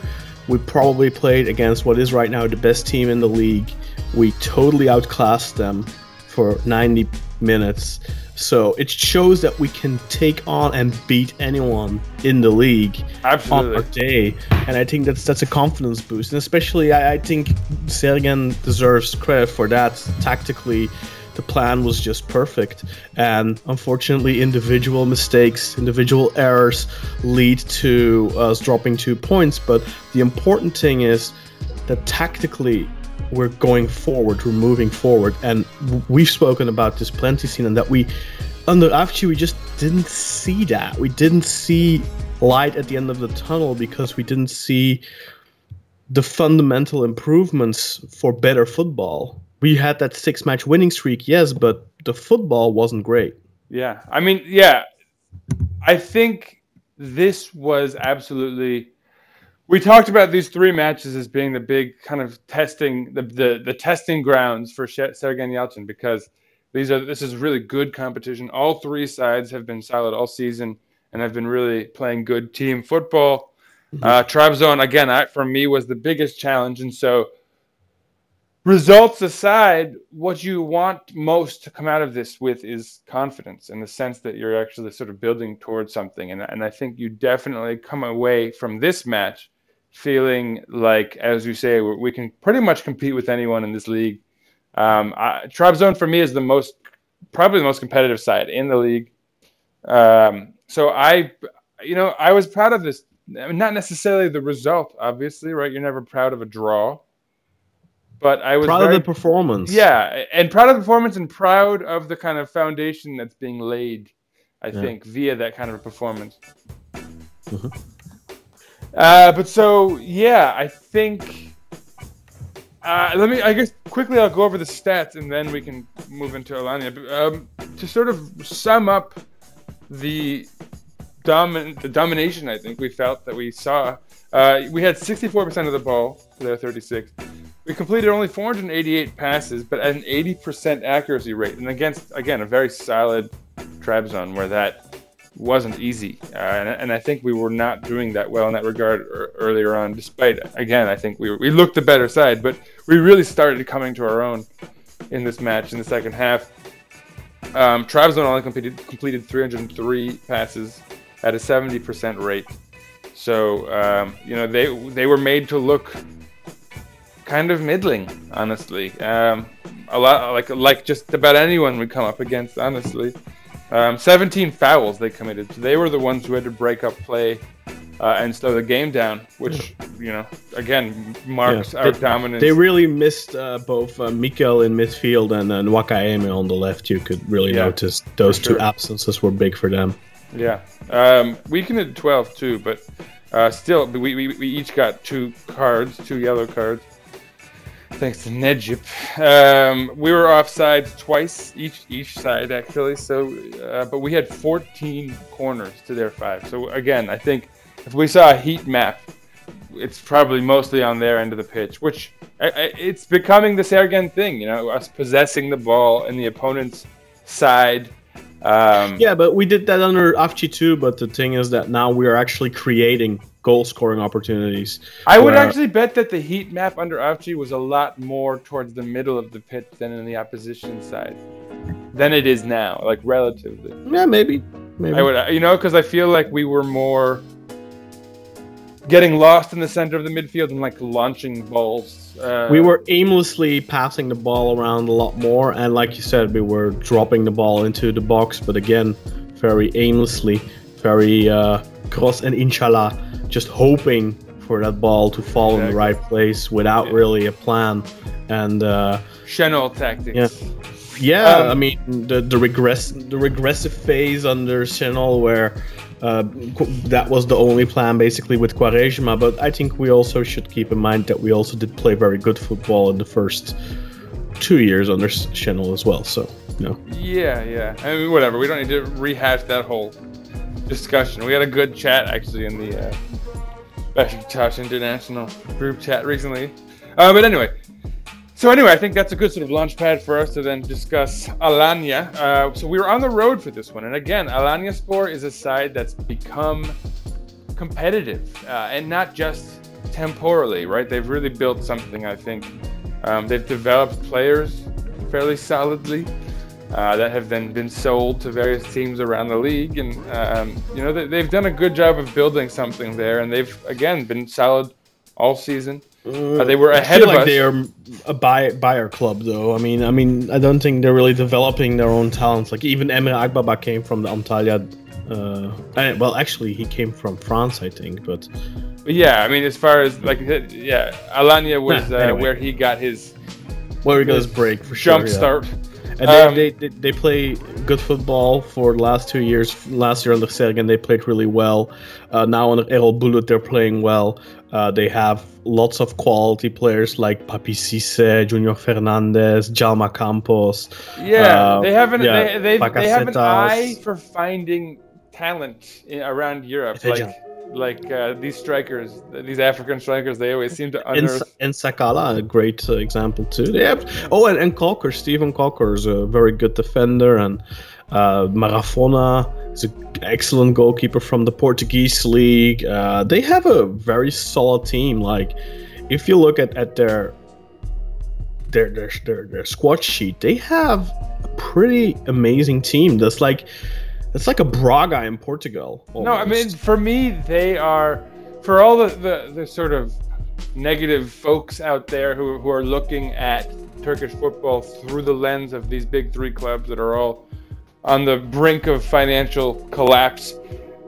we probably played against what is right now the best team in the league. We totally outclassed them for 90 minutes. So it shows that we can take on and beat anyone in the league on Absolutely. our day, and I think that's that's a confidence boost. And especially, I, I think Sergen deserves credit for that. Tactically, the plan was just perfect, and unfortunately, individual mistakes, individual errors lead to us dropping two points. But the important thing is that tactically we're going forward, we're moving forward, and we've spoken about this plenty, seen and that we under Avci we just didn't see that. We didn't see light at the end of the tunnel because we didn't see the fundamental improvements for better football. We had that six match winning streak, yes, but the football wasn't great. Yeah, I mean, yeah, I think this was absolutely. We talked about these three matches as being the big kind of testing, the the, the testing grounds for Sergen Yalçın because these are this is really good competition. All three sides have been solid all season and have been really playing good team football. Uh, Trabzon again, I, for me, was the biggest challenge, and so results aside, what you want most to come out of this with is confidence in the sense that you're actually sort of building towards something. And, and I think you definitely come away from this match feeling like, as you say, we can pretty much compete with anyone in this league. Um, I, Trabzon for me is the most, probably the most competitive side in the league. Um, so I, you know, I was proud of this. I mean, not necessarily the result, obviously, right? You're never proud of a draw but I was Proud very, of the performance. yeah, and proud of the performance and proud of the kind of foundation that's being laid. I Yeah. think via that kind of a performance. Mhm. Uh, but so yeah, I think. Uh, let me. I guess quickly I'll go over the stats and then we can move into Alanya. But, Um, to sort of sum up the domin- the domination I think we felt that we saw. Uh, we had 64% of the ball to their 36. We completed only 488 passes, but at an 80% accuracy rate, and against again a very solid Trabzon where that wasn't easy. Uh, and, and I think we were not doing that well in that regard er, earlier on. Despite again, I think we we looked the better side, but we really started coming to our own in this match in the second half. Um, Trabzon only completed completed 303 passes at a 70% rate. So um, you know they they were made to look kind of middling, honestly. Um, a lot like like just about anyone we come up against, honestly. Um, 17 fouls they committed. So they were the ones who had to break up play uh, and slow the game down, which you know again marks Yeah, our they- dominance. They really missed uh, both uh, Mikel in midfield and uh, Nwakaeme on the left. You could really Yeah, notice those for two sure. absences were big for them. Yeah, um, we can hit 12 too, but uh, still, we, we, we each got two cards, two yellow cards. Thanks to Necip. Um, we were offside twice, each each side actually. So, uh, but we had 14 corners to their five. So again, I think if we saw a heat map, it's probably mostly on their end of the pitch, which I, I, it's becoming this arrogant thing. You know, us possessing the ball in the opponent's side. Um, Yeah, but we did that under Avci too. But the thing is that now we are actually creating goal scoring opportunities. I would actually bet that the heat map under Avci was a lot more towards the middle of the pitch than in the opposition side than it is now, like relatively. Yeah, maybe. Maybe. I would, you know, because I feel like we were more getting lost in the center of the midfield and like launching balls. Uh, we were aimlessly passing the ball around a lot more, and like you said, we were dropping the ball into the box, but again, very aimlessly, very uh, cross and inshallah, just hoping for that ball to fall in the right place without Yeah. really a plan. And uh, Şenol tactics. Yeah. yeah, Um, I mean the the regress the regressive phase under Şenol where. Uh, that was the only plan basically with Quaresma, but I think we also should keep in mind that we also did play very good football in the first two years under Şenol as well. So, know, Yeah, yeah. I mean, whatever. We don't need to rehash that whole discussion. We had a good chat actually in the uh, Besiktas International group chat recently. Uh, but anyway, so anyway, I think that's a good sort of launch pad for us to then discuss Alanya. Uh, so we were on the road for this one, and again, Alanya Sport is a side that's become competitive, uh, and not just temporally, right? They've really built something. I think um, they've developed players fairly solidly uh, that have then been sold to various teams around the league, and um, you know they, they've done a good job of building something there, and they've again been solid all season. Uh, they were I ahead feel of like us. they are a buy, buyer club, though. I mean, I mean, I don't think they're really developing their own talents. Like even Emre Akbaba came from the Antalya. Uh, eh, well, actually, he came from France, I think. But yeah, I mean, as far as like, yeah, Alanya was Nah, uh, where he got his where he got his break for sure. jump yeah. And they, Um, they, they, they play good football for the last two years. Last year under Sergen, they played really well. Uh, now under Erol Bulut, they're playing well. Uh, they have lots of quality players like Papiss Cissé, Junior Fernandez, Djalma Campos. Yeah, Uh, they have an yeah, they, they, they have an eye for finding talent in, around Europe. Like like uh, these strikers, these African strikers, they always seem to And, unearth. and Sakala, a great uh, example too. They have, oh, and, and Caulker, Steven Caulker is a very good defender, and uh, Marafona is an excellent goalkeeper from the Portuguese league. Uh, they have a very solid team. Like, if you look at, at their, their their their their squad sheet, they have a pretty amazing team. That's like that's like a Braga in Portugal. No, I mean for me, they are for all the, the, the sort of negative folks out there who, who are looking at Turkish football through the lens of these big three clubs that are all on the brink of financial collapse.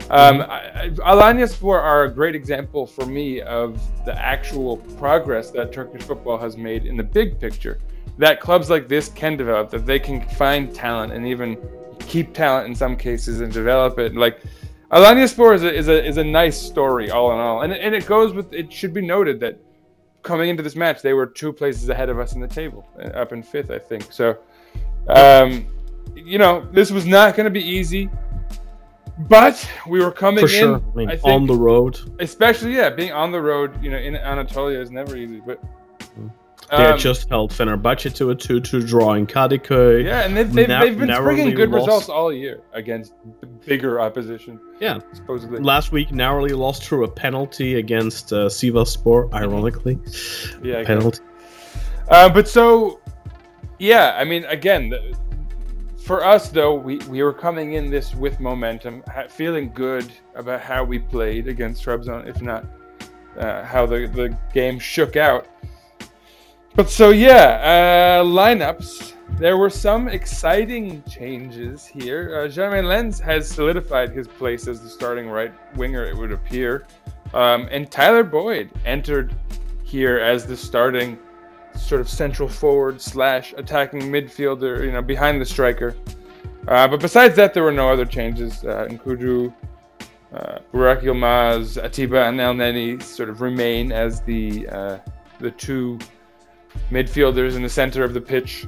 Um, I, Alanya Sport are a great example for me of the actual progress that Turkish football has made in the big picture. That clubs like this can develop, that they can find talent and even keep talent in some cases and develop it. Like Alanya Sport is a, is a is a nice story all in all, and and it goes with. It should be noted that coming into this match, they were two places ahead of us in the table, uh, up in fifth, I think. So, um, you know, this was not going to be easy, but we were coming For in. sure. I mean, I on the road, especially yeah, being on the road, you know, in Anatolia is never easy. But they um, just held Fenerbahce to a 2-2 draw in Kadıköy. yeah, and they've, they've, na- they've been bringing good lost. results all year against bigger opposition. Yeah. supposedly. Last week, narrowly lost through a penalty against uh, Sivasspor, ironically. Yeah, penalty. Uh, but so, yeah, I mean, again, the, for us though, we, we were coming in this with momentum, ha- feeling good about how we played against Trabzon, if not uh, how the, the game shook out. But so yeah, uh, lineups. There were some exciting changes here. Uh, Jeremain Lens has solidified his place as the starting right winger, it would appear. Um, and Tyler Boyd entered here as the starting sort of central forward slash attacking midfielder, you know, behind the striker. Uh, but besides that, there were no other changes. Uh, N'Koudou, uh, Burak Yilmaz, Atiba, and Elneny sort of remain as the uh, the two midfielders in the center of the pitch.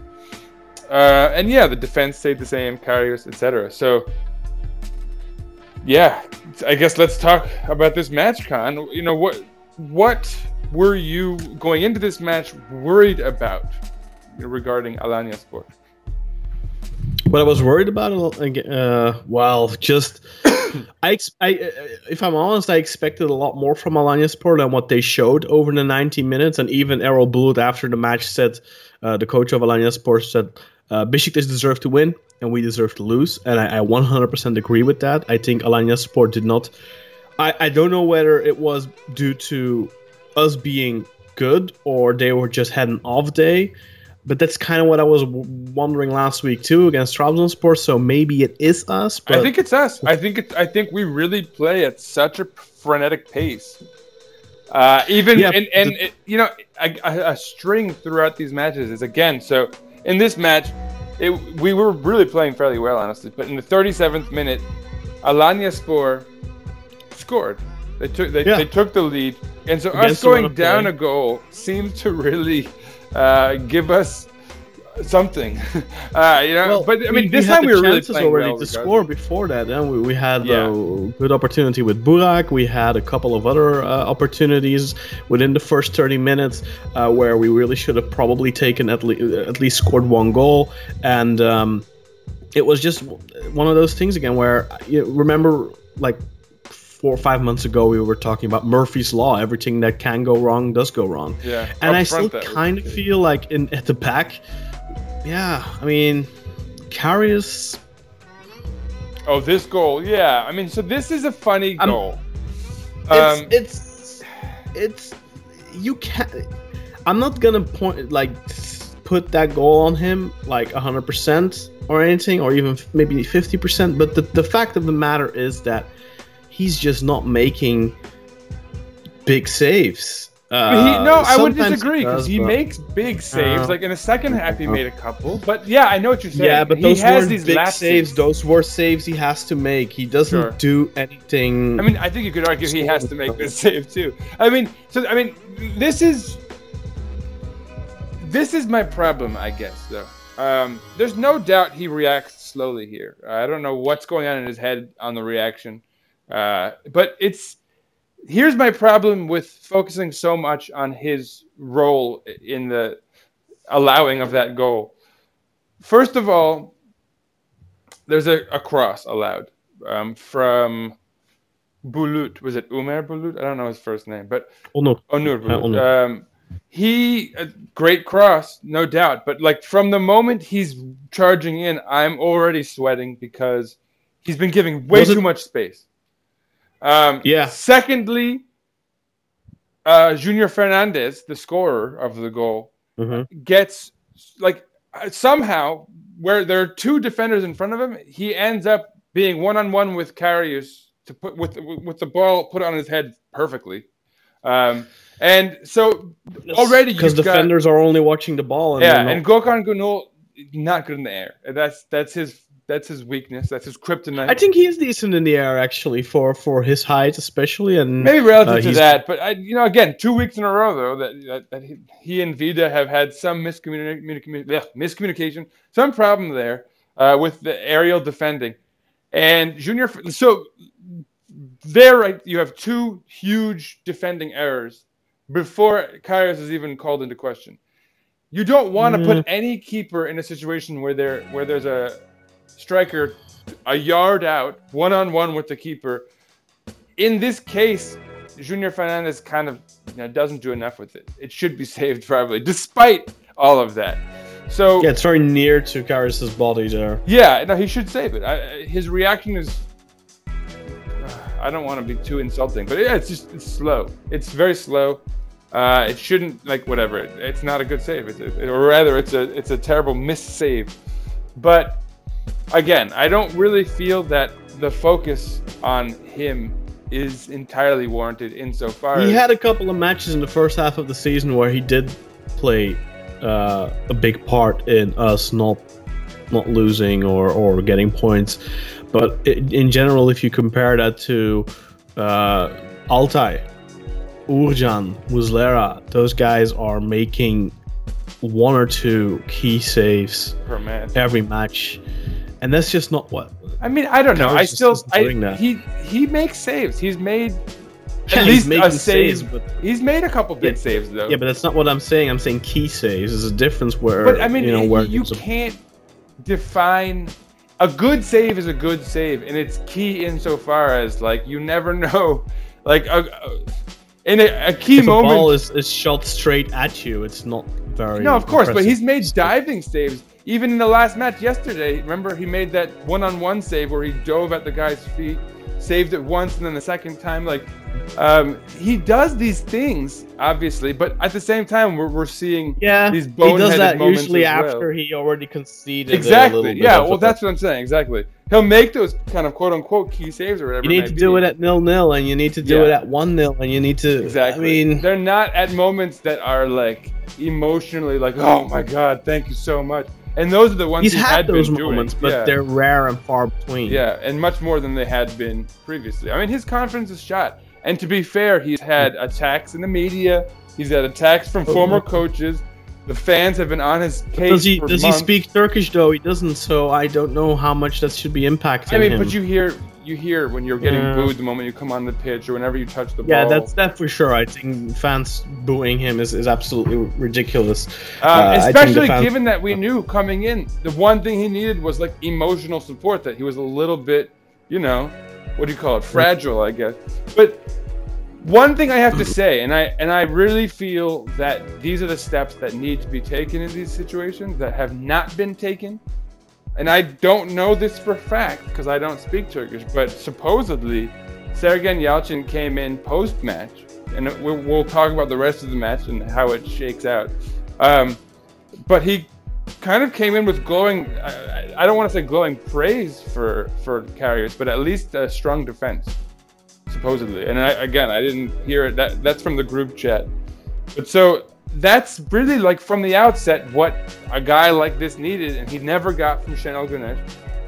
Uh, and yeah, the defense stayed the same, Karius, etc. So, yeah, I guess let's talk about this match, Kaan. You know what? What were you going into this match worried about regarding Alanya Sport? What I was worried about, uh, well, just I, I, if I'm honest, I expected a lot more from Alanya Sport than what they showed over the 90 minutes. And even Erol Bulut after the match said, uh, the coach of Alanya Sport said, uh, Besiktas deserved to win and we deserve to lose. And I, I 100% agree with that. I think Alanya Sport did not. I, I don't know whether it was due to us being good or they were just had an off day. But that's kind of what I was w- wondering last week too against Trabzonspor. So maybe it is us. But I think it's us. I think it's. I think we really play at such a frenetic pace. Uh, even Yeah, and, and the- it, you know a, a, string throughout these matches is again. So in this match, it, we were really playing fairly well, honestly. But in the 37th minute, Alanya Spor scored. They took they, Yeah. they took the lead, and so us Against run going down a goal seemed to really uh, give us something. uh, you know, but I mean, this had time we were really playing already well to regardless. score before that. Then we, we had Yeah. a good opportunity with Burak. We had a couple of other uh, opportunities within the first 30 minutes uh, where we really should have probably taken at, le- at least scored one goal. And um, it was just one of those things again where you remember like four or five months ago we were talking about Murphy's law. Everything that can go wrong does go wrong. Yeah, And I still kind of feel like in at the back, yeah. I mean, Karius. Oh, this goal, yeah. I mean, so this is a funny goal. Um, it's, it's it's you can't. I'm not gonna point like put that goal on him like 100 percent or anything, or even f- maybe 50 percent. But the the fact of the matter is that he's just not making big saves. But he, no, Uh, I would disagree because does, he makes big saves. Uh, like in the second half, he made a couple. But yeah, I know what you're saying. Yeah, but he those these big lapses. saves. Those were saves he has to make. He doesn't Sure. do anything. I mean, I think you could argue he has to make this save too. I mean, so I mean, this is this is my problem, I guess. Though, um, there's no doubt he reacts slowly here. I don't know what's going on in his head on the reaction, uh, but it's here's my problem with focusing so much on his role in the allowing of that goal. First of all, there's a, a cross allowed um, from Bulut. Was it Umer Bulut? I don't know his first name, but oh no, Onur Uh, Bulut. Onur. Um, he a great cross, no doubt. But like from the moment he's charging in, I'm already sweating because he's been giving way Was it- too much space. Um, Yeah. Secondly, uh, Junior Fernandez, the scorer of the goal, Mhm. gets like uh, somehow where there are two defenders in front of him, he ends up being one on one with Karius to put with with the ball put on his head perfectly. Um, and so already because you've got- defenders are only watching the ball. And yeah, and Gökhan Gönül not good in the air. That's that's his that's his weakness. That's his kryptonite. I think he's decent in the air actually for for his height especially and Maybe relative uh, to that, but I, you know, again, two weeks in a row though that that, that he, he and Vida have had some miscommuni- miscommuni- miscommunication, some problem there. uh, with the aerial defending. And Junior, so there, right, you have two huge defending errors before Karius is even called into question. You don't want to put any keeper in a situation where there where there's a striker a yard out, one on one with the keeper. In this case, Junior Fernandez kind of you know, doesn't do enough with it. It should be saved probably, despite all of that. So Yeah, it's very near to Karius's body there. yeah, no, he should save it. I, his reaction is. I don't want to be too insulting, but yeah, it's just it's slow. It's very slow. Uh, it shouldn't like whatever. It, it's not a good save. It's a, or rather, it's a it's a terrible miss save. But again, I don't really feel that the focus on him is entirely warranted insofar He had a couple of matches in the first half of the season where he did play uh, a big part in us not not losing or, or getting points. But i in general, if you compare that to uh, Altay, Uğurcan, Muslera, those guys are making one or two key saves every match, and that's just not what. I mean, I don't know. I still, I, he he makes saves. He's made at he's least a save. saves, but- he's made a couple big Yeah. saves though. Yeah, but that's not what I'm saying. I'm saying key saves. There's a difference where But I mean, you know where you can't define a good save is a good save, and it's key insofar as like you never know, like a, a- in a, a key if moment. a ball is, is shot straight at you, it's not very. no, of course, but he's made diving saves. Even in the last match yesterday, remember he made that one-on-one save where he dove at the guy's feet, saved it once, and then the second time, like um, he does these things obviously, but at the same time, we're, we're seeing Yeah, these he does that moments usually well. after he already conceded. Exactly. little Yeah. Well, that's what I'm saying. Exactly. He'll make those kind of quote unquote key saves or whatever. You need to do it at nil nil, and you need to do Yeah. it at one nil, and you need to. exactly. I mean, they're not at moments that are like emotionally like, oh my god, thank you so much. And those are the ones he's he had those been doing. moments, but yeah. they're rare and far between. yeah, and much more than they had been previously. I mean, his confidence is shot. And to be fair, he's had attacks in the media. He's had attacks from oh, former coaches. The fans have been on his case. Does he does months. he speak Turkish though? He doesn't, so I don't know how much that should be impacting I mean, him. but you hear you hear when you're getting Yeah. booed the moment you come on the pitch or whenever you touch the yeah, ball. Yeah, that's that for sure. I think fans booing him is, is absolutely ridiculous. Uh, the especially fans- given that we knew coming in, the one thing he needed was like emotional support. That he was a little bit, you know, what do you call it, fragile, I guess. But one thing I have to say, and I and I really feel that these are the steps that need to be taken in these situations that have not been taken. And I don't know this for fact because I don't speak Turkish, but supposedly Sergen Yalçın came in post match, and we'll, talk about the rest of the match and how it shakes out. Um, but he kind of came in with glowing, I, I don't want to say glowing praise for, for Karius, but at least a strong defense, supposedly. And I, again, I didn't hear it. That, that's from the group chat. But so that's really like from the outset what a guy like this needed, and he never got from Şenol Güneş.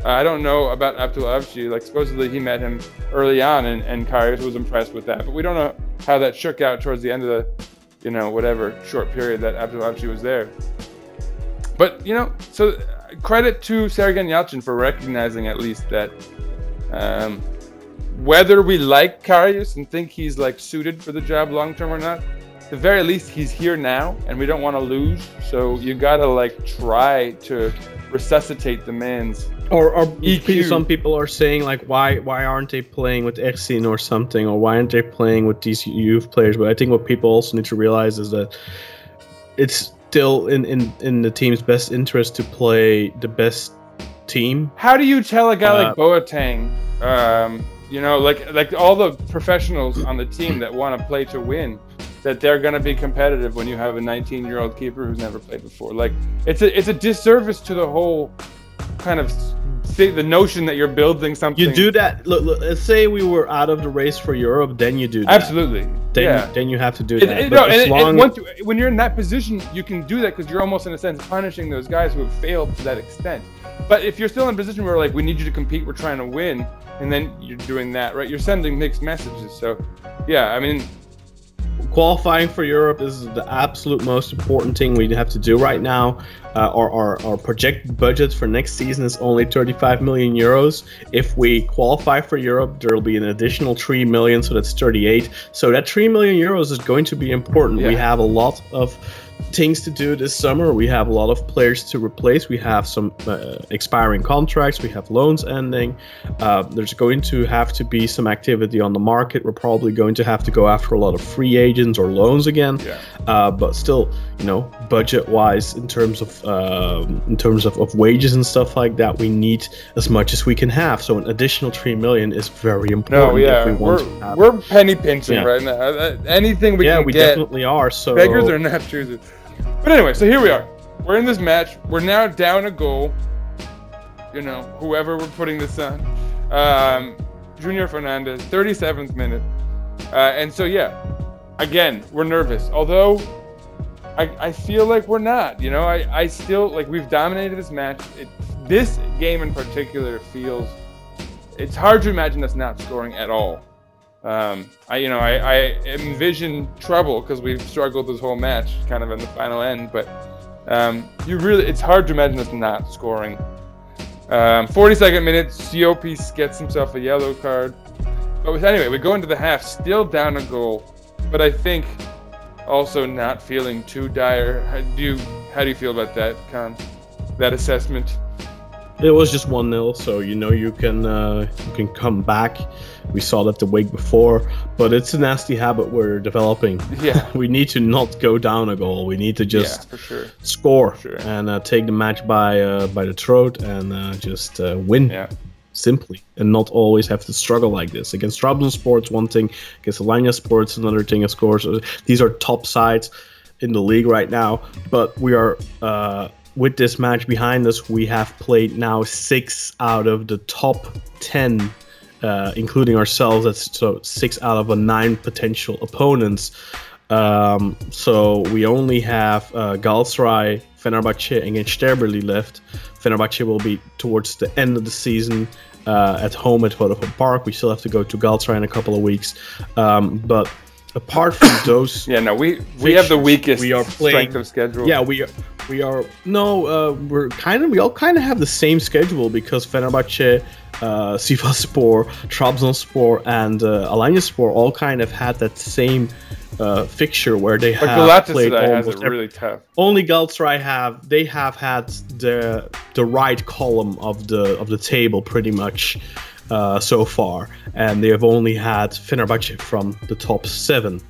Uh, I don't know about Abdul Avci. Like supposedly he met him early on, and and Karius was impressed with that. But we don't know how that shook out towards the end of the, you know, whatever short period that Abdul Avci was there. But you know, so uh, credit to Sergen Yalçın for recognizing at least that. Um, whether we like Karius and think he's like suited for the job long term or not, the very least he's here now and we don't want to lose. So you gotta like try to resuscitate the man's Or, or EQ. some people are saying like, why why aren't they playing with Ersin or something, or why aren't they playing with these youth players? But I think what people also need to realize is that it's still in in, in the team's best interest to play the best team. How do you tell a guy Uh, like Boateng, um, you know, like like all the professionals on the team that want to play to win, that they're going to be competitive when you have a 19-year-old keeper who's never played before? Like it's a it's a disservice to the whole kind of the notion that you're building something. You do that. Look, look, let's say we were out of the race for Europe, then you do that. absolutely. Then, yeah. then you have to do It- that. it- no, and, it- long- once you, when you're in that position, you can do that because you're almost in a sense punishing those guys who have failed to that extent. But if you're still in a position where like we need you to compete, we're trying to win, and then you're doing that, right? You're sending mixed messages. So, yeah, I mean, qualifying for Europe is the absolute most important thing we have to do right now. Uh, our, our, our projected budget for next season is only 35 million euros. If we qualify for Europe, there will be an additional 3 million, so that's 38. So that 3 million euros is going to be important. We have a lot of things to do this summer. We have a lot of players to replace. We have some uh, expiring contracts. We have loans ending. Uh, there's going to have to be some activity on the market. We're probably going to have to go after a lot of free agents or loans again. Yeah. Uh, but still, you know, budget-wise, in terms of um, in terms of, of wages and stuff like that, we need as much as we can have. So an additional three million is very important. No, yeah, we want we're, to have. we're penny pinching Yeah. right now. Uh, Anything we yeah, can we get, definitely are. So beggars are not choosers. But anyway, so here we are. We're in this match. We're now down a goal. You know, whoever we're putting this on. Um, Junior Fernandez, 37th minute. Uh, and so, yeah, again, we're nervous. Although, I, I feel like we're not. You know, I, I still, like, we've dominated this match. It, this game in particular feels. It's hard to imagine us not scoring at all. Um, I, you know, I, I envision trouble because we've struggled this whole match, kind of in the final end. But um, you really, it's hard to imagine us not scoring. Um, 42nd minute, Siopis gets himself a yellow card. But anyway, we go into the half, still down a goal. But I think also not feeling too dire. How do you, how do you feel about that, Kaan? That assessment? It was just one 0 so you know you can uh, you can come back. We saw that the week before, but it's a nasty habit we're developing. Yeah. we need to not go down a goal. We need to just yeah, sure. score Sure. and uh, take the match by uh, by the throat and uh, just uh, win Yeah. simply, and not always have to struggle like this. Against Trabzonspor, Sports. one thing. Against Alanya Sports, another thing. Of course, these are top sides in the league right now, but we are. Uh, with this match behind us, we have played now six out of the top ten, uh, including ourselves. That's so six out of a nine potential opponents. Um, so we only have uh, Galatasaray, Fenerbahce, and Sterberli left. Fenerbahce will be towards the end of the season uh, at home at Vodafone Park. We still have to go to Galatasaray in a couple of weeks. Um, but apart from those, Yeah, no, we we have the weakest We are playing- strength of schedule. yeah, we are, we are no, uh, we're kind of we all kind of have the same schedule because Fenerbahce, uh, Sivasspor, Trabzonspor, and uh, Alanyaspor all kind of had that same uh, fixture where they but have played Galatasaray almost it really tough. only Galatasaray have they have had the the right column of the of the table pretty much uh, so far, and they have only had Fenerbahce from the top seven.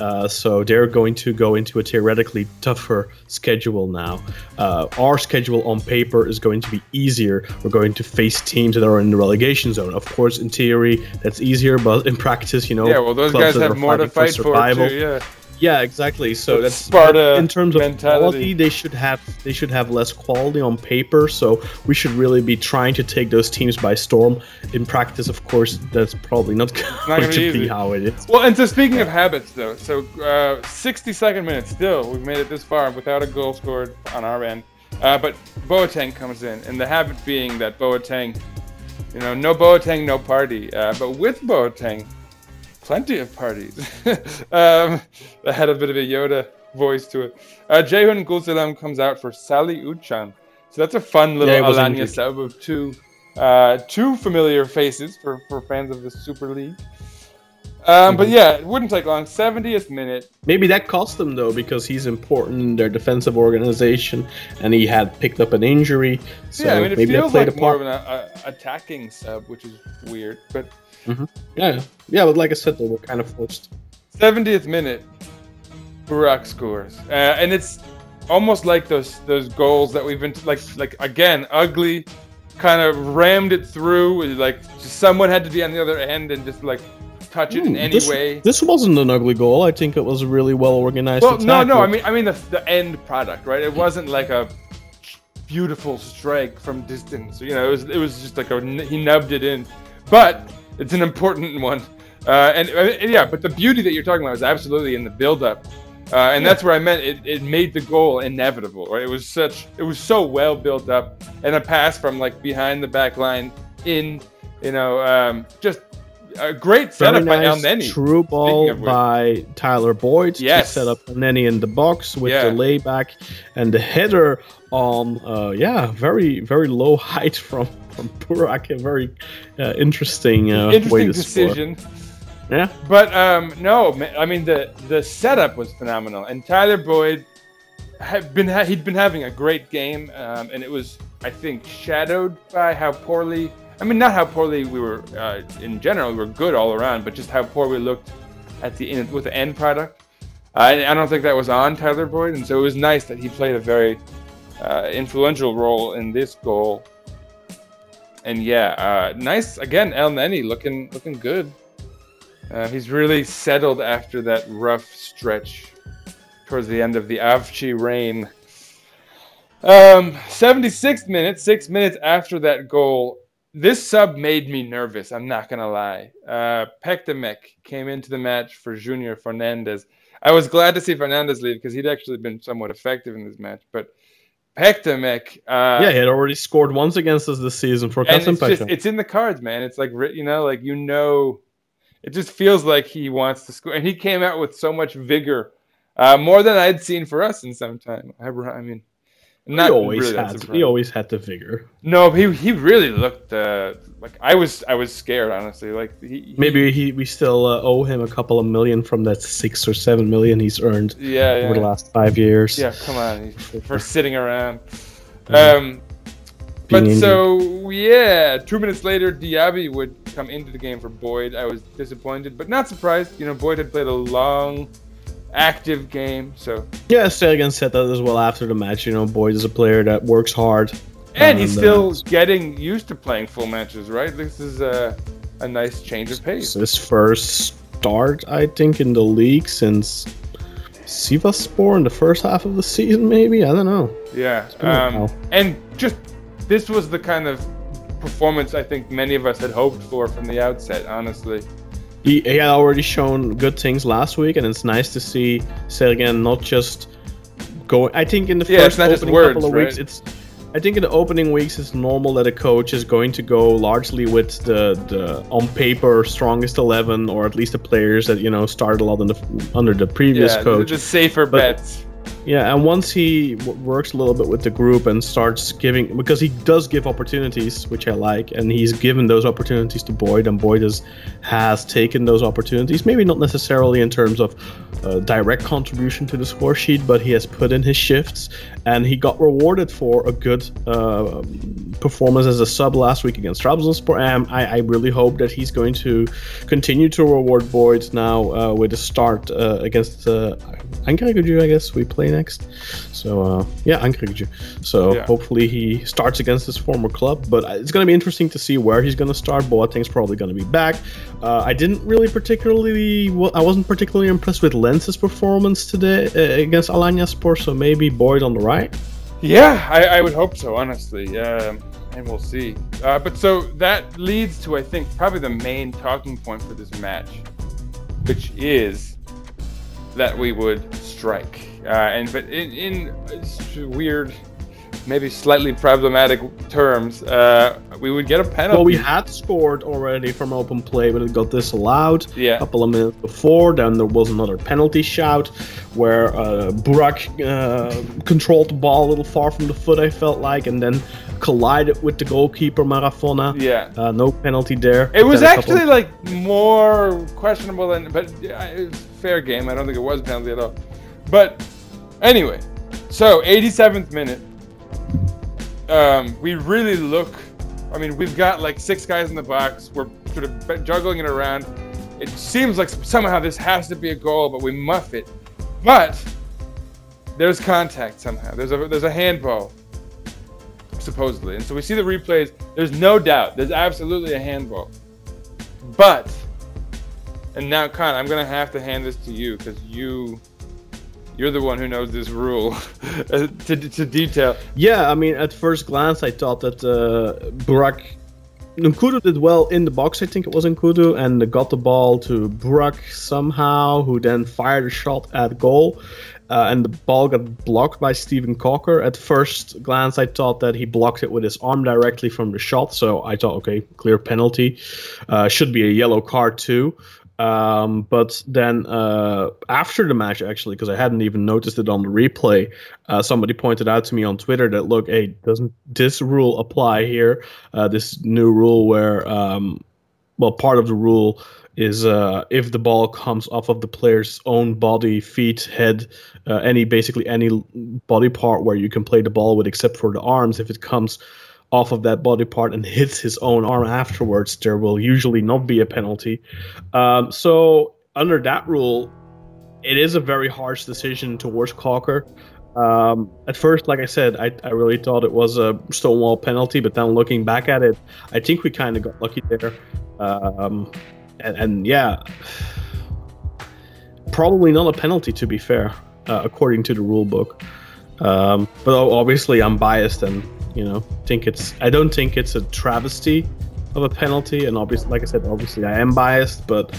Uh, so they're going to go into a theoretically tougher schedule now. Uh, our schedule on paper is going to be easier. We're going to face teams that are in the relegation zone. Of course, in theory, that's easier, but in practice, you know, Yeah, well, those guys have more to fight for survival- too. Yeah, yeah, exactly. So That that's Sparta in terms of mentality. quality. They should have they should have less quality on paper. So we should really be trying to take those teams by storm. In practice, of course, that's probably not going gonna be easy. be how it is. Well, and so speaking of habits, though, so uh, 62nd minute still, we've made it this far without a goal scored on our end. Uh, but Boateng comes in, and the habit being that Boateng, you know, no Boateng, no party. Uh, but with Boateng, plenty of parties. um, that had a bit of a Yoda voice to it. Uh, Ceyhun Gülselam comes out for Salih Uçan. So that's a fun little Yeah, Alanya sub of two, uh, two familiar faces for, for fans of the Super League. Um, But yeah, it wouldn't take long. 70th minute. Maybe that cost them though, because he's important in their defensive organization, and he had picked up an injury. So yeah, I mean, it maybe that feels played like a more part. of an uh, attacking sub, which is weird. But yeah, yeah, but like I said, they were kind of forced. 70th minute, Burak scores, uh, and it's almost like those those goals that we've been like like again ugly, kind of rammed it through. Like just someone had to be on the other end and just like touch it in Hmm, any this, way. This wasn't an ugly goal. I think it was a really well organized. Well, no, attack. no. I mean, I mean the, the end product, right? It wasn't like a beautiful strike from distance. You know, it was it was just like a he nubbed it in, but it's an important one. Uh, and, and yeah, but the beauty that you're talking about is absolutely in the build-up, uh, and that's where I meant it, it made the goal inevitable. Right? It was such it was so well built up, and a pass from like behind the back line in, you know, um, just a great Very setup by Elneny. true ball by Tyler Boyd Yes. to set up Nenny in the box with Yeah. the layback and the header on uh, yeah very very low height from Burak a very uh, interesting uh, way Interesting to score. decision. Yeah, But um, no, I mean the the setup was phenomenal, and Tyler Boyd had been ha- he'd been having a great game, um, and it was I think shadowed by how poorly. I mean, not how poorly we were uh, in general. We were good all around, but just how poor we looked at the end with the end product. I, I don't think that was on Tyler Boyd, and so it was nice that he played a very uh, influential role in this goal. And yeah, uh, nice again. Elneny looking looking good. Uh, he's really settled after that rough stretch towards the end of the Avci reign. Um, 76th minute, six minutes after that goal, this sub made me nervous. I'm not gonna lie. Uh, Pektemek came into the match for Junior Fernandez. I was glad to see Fernandez leave because he'd actually been somewhat effective in this match. But Pektemek, uh, yeah, he had already scored once against us this season for and it's just it's in the cards, man. It's like you know, like you know, it just feels like he wants to score, and he came out with so much vigor, uh, more than I'd seen for us in some time. I, I mean, not he always really had he always had the vigor. No, he he really looked uh, like I was I was scared honestly. Like he, he- Maybe he we still uh, owe him a couple of million from that six or seven million he's earned yeah yeah over the last five years. yeah. Come on, for sitting around. Um, but so yeah, two minutes later, Diaby would come into the game for Boyd. I was disappointed, but not surprised. You know, Boyd had played a long, active game, so Yeah, Sergen said that as well after the match. You know, Boyd is a player that works hard. and he's uh, still getting used to playing full matches, right? This is a a nice change of pace. his first start, I think, in the league since Sivasspor in the first half of the season. Maybe I don't know. Yeah, um, and just this was the kind of performance I think many of us had hoped for from the outset. Honestly, He, he had already shown good things last week, and it's nice to see Sergen not just going. I think in the Yeah, first opening words, couple of right? weeks, it's. I think in the opening weeks, it's normal that a coach is going to go largely with the, the on paper strongest eleven, or at least the players that you know started a lot the, under the previous yeah, coach. the safer But- bets. Yeah, and once he w- works a little bit with the group and starts giving, because he does give opportunities, which I like, and he's given those opportunities to Boyd, and Boyd has, has taken those opportunities. Maybe not necessarily in terms of uh, direct contribution to the score sheet, but he has put in his shifts, and he got rewarded for a good uh, performance as a sub last week against Trabzonspor. And I, I really hope that he's going to continue to reward Boyd now uh, with a start uh, against Ankaragücü, I guess we play next. So uh, yeah, Ankaragücü. So Yeah. hopefully he starts against his former club. But it's going to be interesting to see where he's going to start. Boateng's probably going to be back. Uh, I didn't really particularly, well, I wasn't particularly impressed with Lens's performance today uh, against Alanyaspor. So maybe Boyd on the right. Yeah, I, I would hope so, honestly. Um, and we'll see. Uh, but so that leads to, I think, probably the main talking point for this match, which is that we would strike. Uh, and but in, in weird, maybe slightly problematic terms, uh, we would get a penalty. Well, we had scored already from open play, but it got disallowed Yeah. a couple of minutes before. Then there was another penalty shout where uh, Burak uh, controlled the ball a little far from the foot, I felt like, and then collided with the goalkeeper Marafona. Yeah. Uh, no penalty there. It was Then a couple- actually like more questionable than, but it was fair game. I don't think it was penalty at all. But anyway, so 87th minute, um, we really look. I mean, we've got like six guys in the box. We're sort of juggling it around. It seems like somehow this has to be a goal, but we muff it. But there's contact somehow. There's a there's a handball supposedly. And so we see the replays. There's no doubt. There's absolutely a handball. But, and now, Kaan, I'm gonna have to hand this to you because you, you're the one who knows this rule uh, to, to detail. Yeah, I mean, at first glance, I thought that uh, Burak N'Koudou did well in the box. I think it was N'Koudou, and got the ball to Burak somehow, who then fired a shot at goal. uh, and the ball got blocked by Steven Caulker. At first glance, I thought that he blocked it with his arm directly from the shot, so I thought, okay, clear penalty. Uh, should be a yellow card too. Um, but then uh, after the match, actually, because I hadn't even noticed it on the replay, uh, somebody pointed out to me on Twitter that look, hey, doesn't this rule apply here? Uh, this new rule where, um, well, part of the rule is uh, if the ball comes off of the player's own body, feet, head, uh, any basically any body part where you can play the ball with, except for the arms, if it comes off of that body part and hits his own arm afterwards, there will usually not be a penalty. Um, so under that rule, it is a very harsh decision towards Caulker. Um, at first, like I said, I, I really thought it was a Stonewall penalty, but then looking back at it, I think we kind of got lucky there. Um, and, and, yeah, probably not a penalty to be fair, uh, according to the rule book. Um, but obviously, I'm biased and you know think it's. I don't think it's a travesty of a penalty, and obviously, like I said, obviously I am biased, but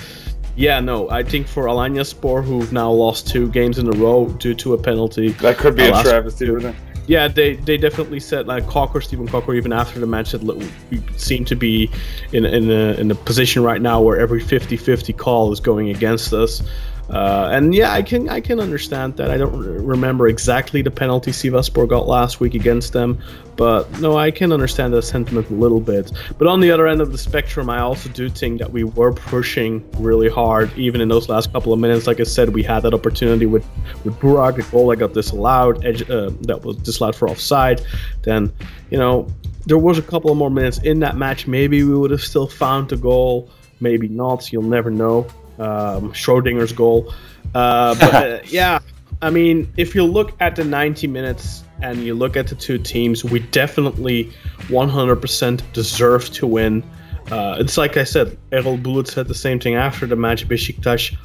yeah, no, I think for Alanyaspor, who've now lost two games in a row due to a penalty, That could be uh, a travesty. wouldn't it? yeah, they they definitely said like Caulker, Steven Caulker, even after the match, said "Look, we seem to be in in a in a position right now where every 50-50 call is going against us. Uh, and yeah, I can I can understand that. I don't re- remember exactly the penalty Sivasspor got last week against them, but no, I can understand that sentiment a little bit. But on the other end of the spectrum, I also do think that we were pushing really hard, even in those last couple of minutes. Like I said, we had that opportunity with with Burak, the goal that got disallowed, edge, uh, that was disallowed for offside. Then, you know, there was a couple of more minutes in that match. Maybe we would have still found the goal. Maybe not. You'll never know. Um, Schrodinger's goal. Uh, but uh, yeah, I mean, if you look at the 90 minutes and you look at the two teams, we definitely 100% deserve to win. Uh, it's like I said, Erol Bulut said the same thing after the match. Besiktas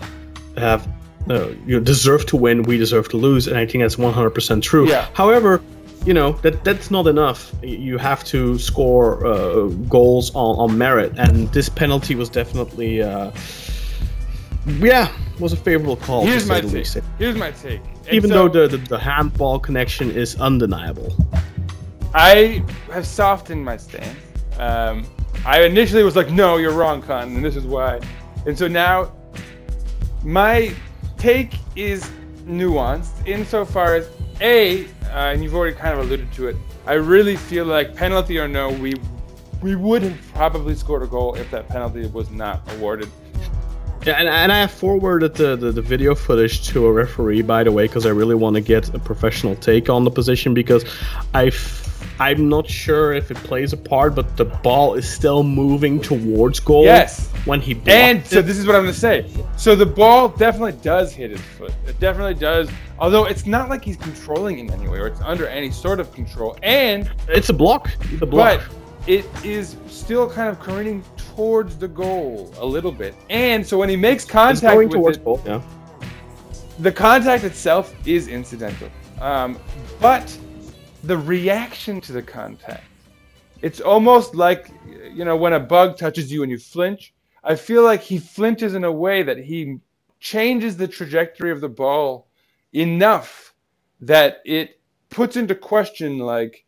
have uh, you know, deserve to win, we deserve to lose, and I think that's 100% true. Yeah. However, you know that that's not enough. You have to score uh, goals on, on merit, and this penalty was definitely, uh, yeah, was a favorable call. Here's my take. least. Here's my take. And Even so- though the, the the handball connection is undeniable. I have softened my stance. Um, I initially was like, "No, you're wrong, Kaan," and this is why. And so now, my take is nuanced insofar as a, uh, and you've already kind of alluded to it. I really feel like penalty or no, we we would have probably scored a goal if that penalty was not awarded. Yeah, and, and I have forwarded the, the, the video footage to a referee, by the way, because I really want to get a professional take on the position because I I'm not sure if it plays a part, but the ball is still moving towards goal. Yes. When he And so this is what I'm going to say. So the ball definitely does hit his foot. It definitely does. Although it's not like he's controlling in any way or it's under any sort of control. And it's a block. It's a block. but it is still kind of careening towards the goal a little bit. And so when he makes contact with towards it, goal. Yeah. the contact itself is incidental. Um, but the reaction to the contact, it's almost like, you know, when a bug touches you and you flinch. I feel like he flinches in a way that he changes the trajectory of the ball enough that it puts into question, like,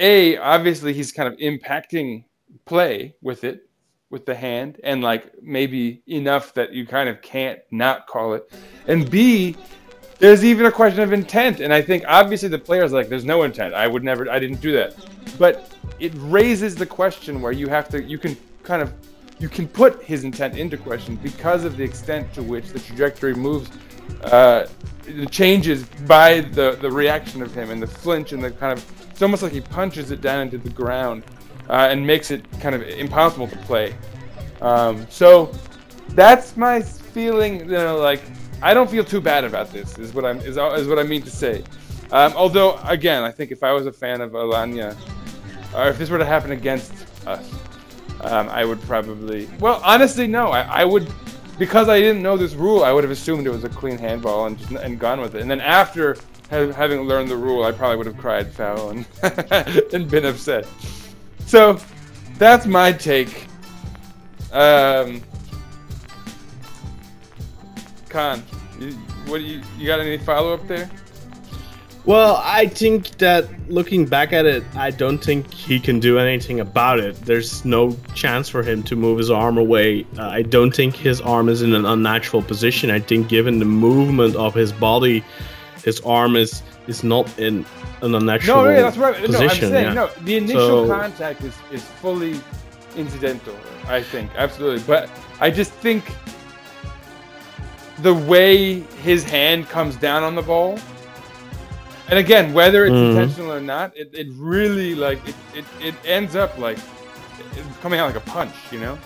A, obviously he's kind of impacting play with it, with the hand, and like maybe enough that you kind of can't not call it. And B, there's even a question of intent. And I think obviously the player's like, there's no intent. I would never, I didn't do that. But it raises the question where you have to, you can kind of, you can put his intent into question because of the extent to which the trajectory moves, uh, changes by the, the reaction of him and the flinch and the kind of, it's almost like he punches it down into the ground uh, and makes it kind of impossible to play. Um, so that's my feeling. You know, like I don't feel too bad about this. Is what I'm is, is what I mean to say. Um, although again, I think if I was a fan of Alanya, or if this were to happen against us, um, I would probably. Well, honestly, no. I, I would because I didn't know this rule. I would have assumed it was a clean handball and just, and gone with it. And then after ha- having learned the rule, I probably would have cried foul and and been upset. So that's my take. Um, Kaan, you, what do you you got any follow up there? Well, I think that looking back at it, I don't think he can do anything about it. There's no chance for him to move his arm away. Uh, I don't think his arm is in an unnatural position. I think, given the movement of his body, his arm is is not in an unnatural No, yeah, that's right. No, I'm saying yeah. no. The initial So- contact is is fully incidental. I think absolutely, but I just think the way his hand comes down on the ball, and again, whether it's Mhm. intentional or not, it, it really like it, it, it ends up like coming out like a punch, you know?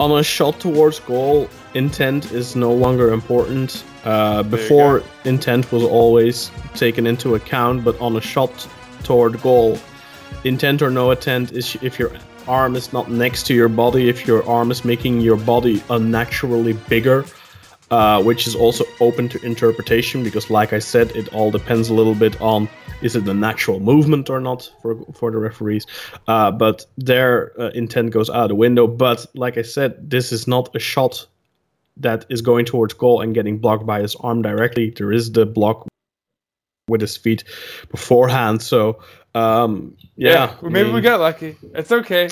on a shot towards goal, intent is no longer important. Uh, before, intent was always taken into account, but on a shot toward goal, intent or no intent is if your arm is not next to your body, if your arm is making your body unnaturally bigger. Uh, which is also open to interpretation because, like I said, it all depends a little bit on is it a natural movement or not for for the referees. Uh, but their uh, intent goes out the window. But like I said, this is not a shot that is going towards goal and getting blocked by his arm directly. There is the block with his feet beforehand. So um, yeah, well, maybe I we mean, got lucky. It's okay.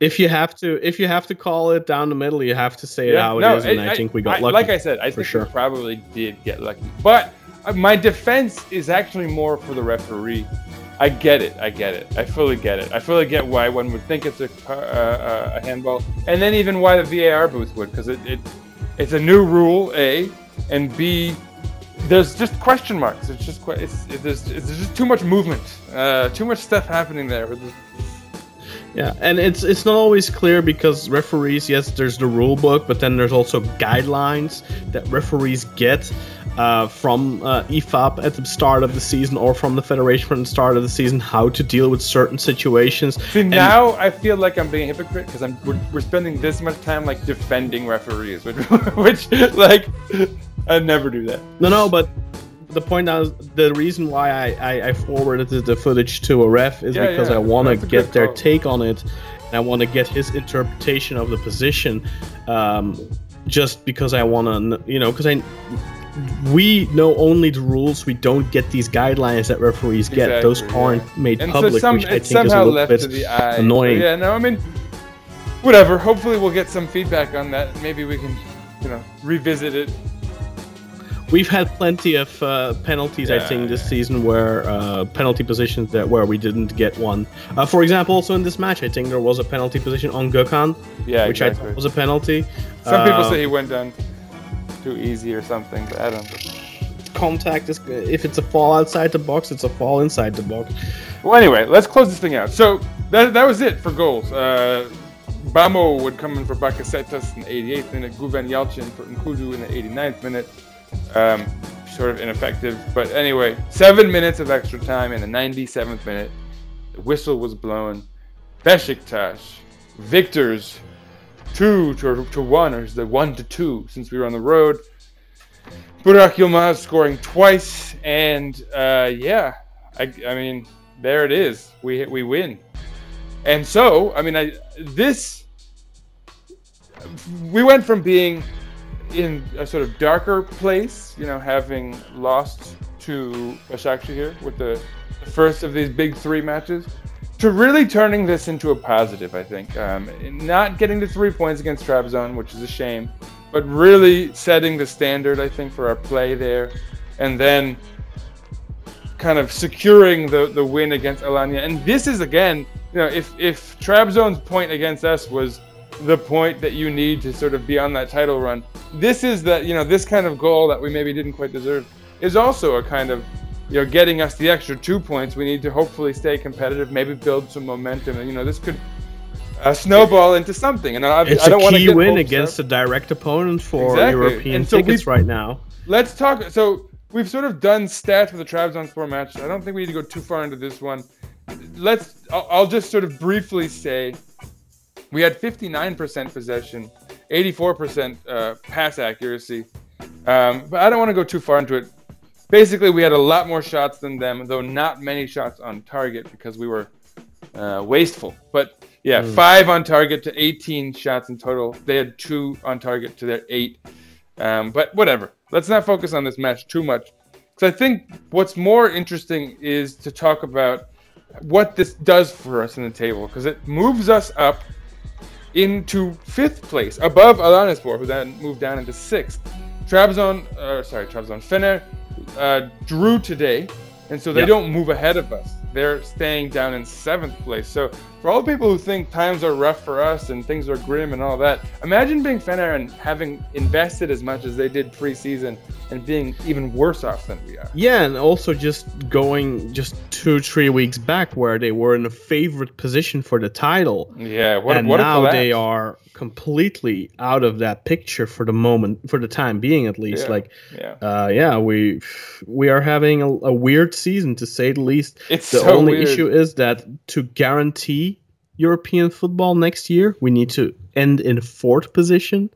if you have to if you have to call it down the middle, you have to say it how it is, and I, think we got I- lucky. Like I said, I think sure. we probably did get lucky. But uh, my defense is actually more for the referee. I get it. I get it. I fully get it. I fully get why one would think it's a, uh, a handball, and then even why the VAR booth would, because it, it it's a new rule, a, and b. There's just question marks. It's just it's, it, there's, it's just too much movement, uh, too much stuff happening there. Yeah, and it's it's not always clear because referees, yes, there's the rule book, but then there's also guidelines that referees get uh, from uh, IFAB at the start of the season or from the federation from the start of the season how to deal with certain situations. See, And- now I feel like I'm being a hypocrite because I'm we're, we're spending this much time like defending referees, which, which like I never do that. No, no, but the point is the reason why I, I, I forwarded the, the footage to a ref is Yeah, because yeah, I want to get their call. take on it, and I want to get his interpretation of the position. Um, just because I want to, you know, because I we know only the rules. We don't get these guidelines that referees get. Those Exactly, yeah. aren't made And public, so some which I think is a little bit to the eye. So, annoying. yeah, no, I mean, whatever. Hopefully, we'll get some feedback on that. Maybe we can, you know, revisit it. We've had plenty of uh, penalties, I Yeah, think, this season where uh, penalty positions that where we didn't get one. Uh, for example, also in this match, I think there was a penalty position on Gökhan, Yeah, which I thought was a penalty. Some people Uh, say he went down too easy or something, but I don't. know. contact is if it's a fall outside the box, it's a fall inside the box. Well, anyway, let's close this thing out. So that, that was it for goals. Uh, Bamo would come in for Bakasetas in the 88th minute, Güven Yalçın for N'Koudou in the 89th minute. Um, sort of ineffective, but anyway, seven minutes of extra time in the 97th minute. The whistle was blown. Besiktas, victors, two to, to one, or is the one to two since we were on the road. Burak Yilmaz scoring twice, and uh, yeah, I, I mean, there it is. We we win, and so I mean, I this we went from being in a sort of darker place, you know, having lost to Başakşehir here with the first of these big three matches, to really turning this into a positive. I think um, not getting the three points against Trabzon, which is a shame, but really setting the standard. I think for our play there, and then kind of securing the, the win against Alanya. And this is again, you know, if if Trabzon's point against us was the point that you need to sort of be on that title run, this is that you know this kind of goal that we maybe didn't quite deserve is also a kind of you know getting us the extra two points. We need to hopefully stay competitive, maybe build some momentum, and you know this could. Uh, snowball into something, and I, It's I don't want to win against up. a direct opponent for Exactly. European so tickets right now. Let's talk. So we've sort of done stats for the Trabzonspor match. I don't think we need to go too far into this one. Let's. I'll, I'll just sort of briefly say we had 59% possession, 84% uh, pass accuracy. Um, but I don't want to go too far into it. Basically, we had a lot more shots than them, though not many shots on target because we were uh, wasteful. But yeah, five on target to 18 shots in total. They had two on target to their eight. Um, but whatever. Let's not focus on this match too much. Because I think what's more interesting is to talk about what this does for us in the table. Because it moves us up into fifth place, above Alanyaspor, who then moved down into sixth. Trabzon, uh, sorry, Trabzon, Fener uh, drew today, and so they Yeah. don't move ahead of us. They're staying down in seventh place. So for all the people who think times are rough for us and things are grim and all that, imagine being Fener and having invested as much as they did preseason and being even worse off than we are. Yeah, and also just going just two, three weeks back where they were in a favorite position for the title. Yeah, what, and what now they are completely out of that picture for the moment, for the time being at least. Yeah, Like, yeah. uh, yeah, we we are having a, a weird season to say the least. It's the so only weird. issue is that to guarantee European football next year, we need to end in fourth position,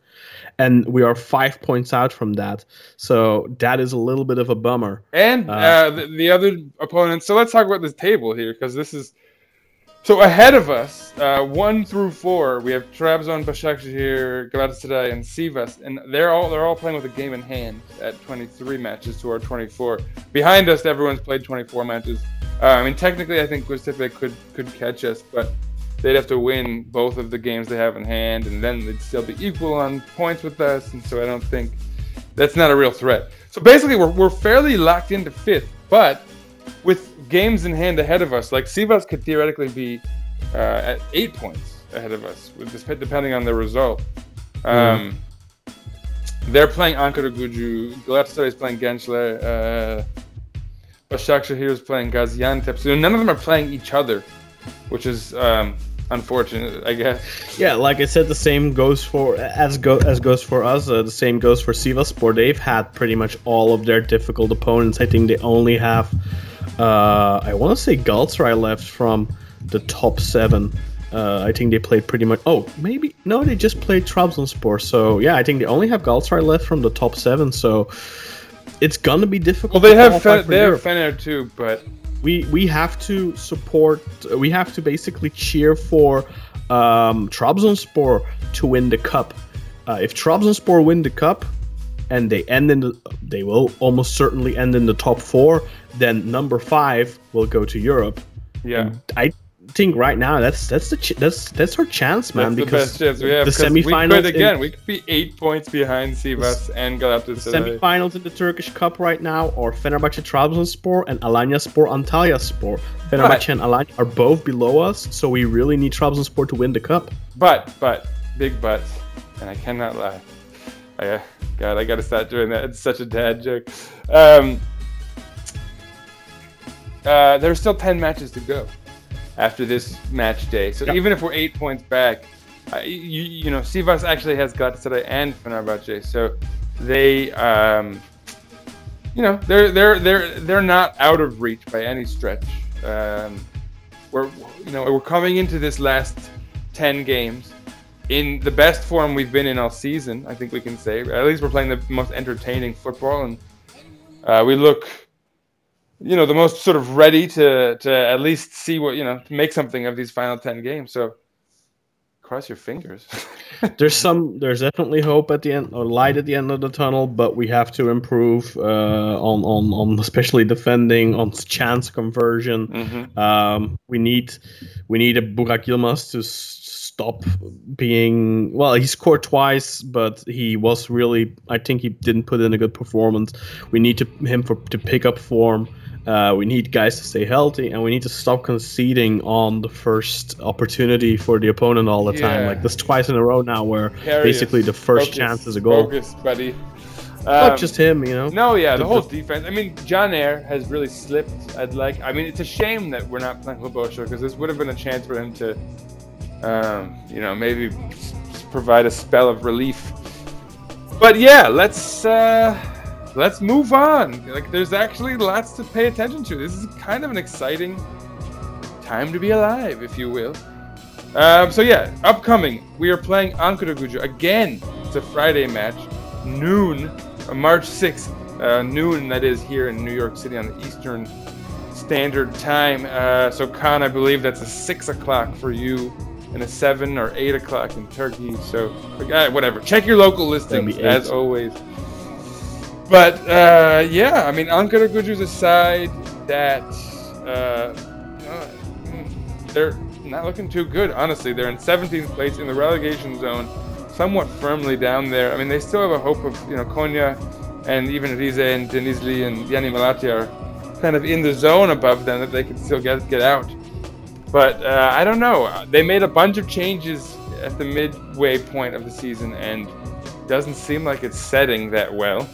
and we are five points out from that. So that is a little bit of a bummer. And Uh, uh, the, the other opponents. So let's talk about this table here because this is so ahead of us. Uh, one through four, we have Trabzon, Başakşehir, Galatasaray, and Sivas, and they're all they're all playing with a game in hand at 23 matches to our 24. Behind us, everyone's played 24 matches. Uh, I mean, technically, I think Göztepe could could catch us, but they'd have to win both of the games they have in hand, and then they'd still be equal on points with us. And so I don't think that's not a real threat. So basically, we're, we're fairly locked into fifth, but with games in hand ahead of us, like Sivas could theoretically be uh, at eight points ahead of us, with this, depending on the result. Um, They're playing Ankara Gucu, Galatasaray is playing Gençler, uh, Başakşehir is playing Gaziantep. So none of them are playing each other, which is um, unfortunate, I guess. Yeah, like I said, the same goes for as go as goes for us. Uh, the same goes for Sivasspor. They've had pretty much all of their difficult opponents. I think they only have, uh, I want to say Galatasaray left from the top seven. Uh, I think they played pretty much. Oh, maybe no, they just played Trabzonspor. So yeah, I think they only have Galatasaray left from the top seven. So it's gonna be difficult. Well, they to have qualify Fe- for they have Fener too, but we we have to support we have to basically cheer for um, Trabzonspor to win the cup. Uh, if Trabzonspor win the cup and they end in the they will almost certainly end in the top 4, then number 5 will go to Europe. yeah. I think right now that's that's the ch- that's that's our chance, man, That's the because best chance we have. the 'cause We semifinals could in- again. we could be eight points behind Sivas and Galatasaray. semifinals in the Turkish Cup right now are Fenerbahce Trabzonspor and Alanyaspor Antalyaspor. Fenerbahce and Alanya are both below us, so we really need Trabzonspor to win the cup. But, but, big but, and I cannot lie. I, uh, God, I gotta stop doing that. It's such a dad joke. Um, uh, there's still 10 matches to go after this match day. So Yep. even if we're eight points back, uh, you, you know, Sivas actually has Galatasaray and Fenerbahce. So they, um, you know, they're they're they're they're not out of reach by any stretch. Um, we're you know we're coming into this last ten games in the best form we've been in all season. I think we can say at least we're playing the most entertaining football, and uh, we look, you know, the most sort of ready to to at least see what you know to make something of these final ten games. So cross your fingers. There's some, there's definitely hope at the end, or light at the end of the tunnel, but we have to improve uh, on, on, on especially defending, on chance conversion. Mhm. Um, we need, we need a Burak Yilmaz to stop being. Well, he scored twice, but he was really. I think he didn't put in a good performance. We need to him for to pick up form. Uh, we need guys to stay healthy, and we need to stop conceding on the first opportunity for the opponent all the time. Like this twice in a row now, where basically the first focus, chance is a goal. Focus, buddy. Not Um, just him, you know. No, yeah, the, The- whole the- defense. I mean, Caner has really slipped. I'd like. I mean, it's a shame that we're not playing Lubosha because this would have been a chance for him to, um, you know, maybe s- provide a spell of relief. But yeah, let's uh, let's move on. Like, there's actually lots to pay attention to. This is kind of an exciting time to be alive, if you will. Um, so yeah, upcoming, we are playing Ankara Gucu again. It's a Friday match, noon, uh, March 6th, uh, noon that is here in New York City on the Eastern Standard Time. Uh, so Kaan, I believe that's a six o'clock for you and a seven or eight o'clock in Turkey. So uh, whatever. Check your local listings as always. But uh, yeah, I mean Ankara Gucu's a side that uh, mm, they're not looking too good. Honestly, they're in 17th place in the relegation zone, somewhat firmly down there. I mean, they still have a hope of you know Konya and even Rize and Denizli and Yeni Malatya are kind of in the zone above them that they could still get get out. But uh, I don't know. They made a bunch of changes at the midway point of the season, and doesn't seem like it's setting that well.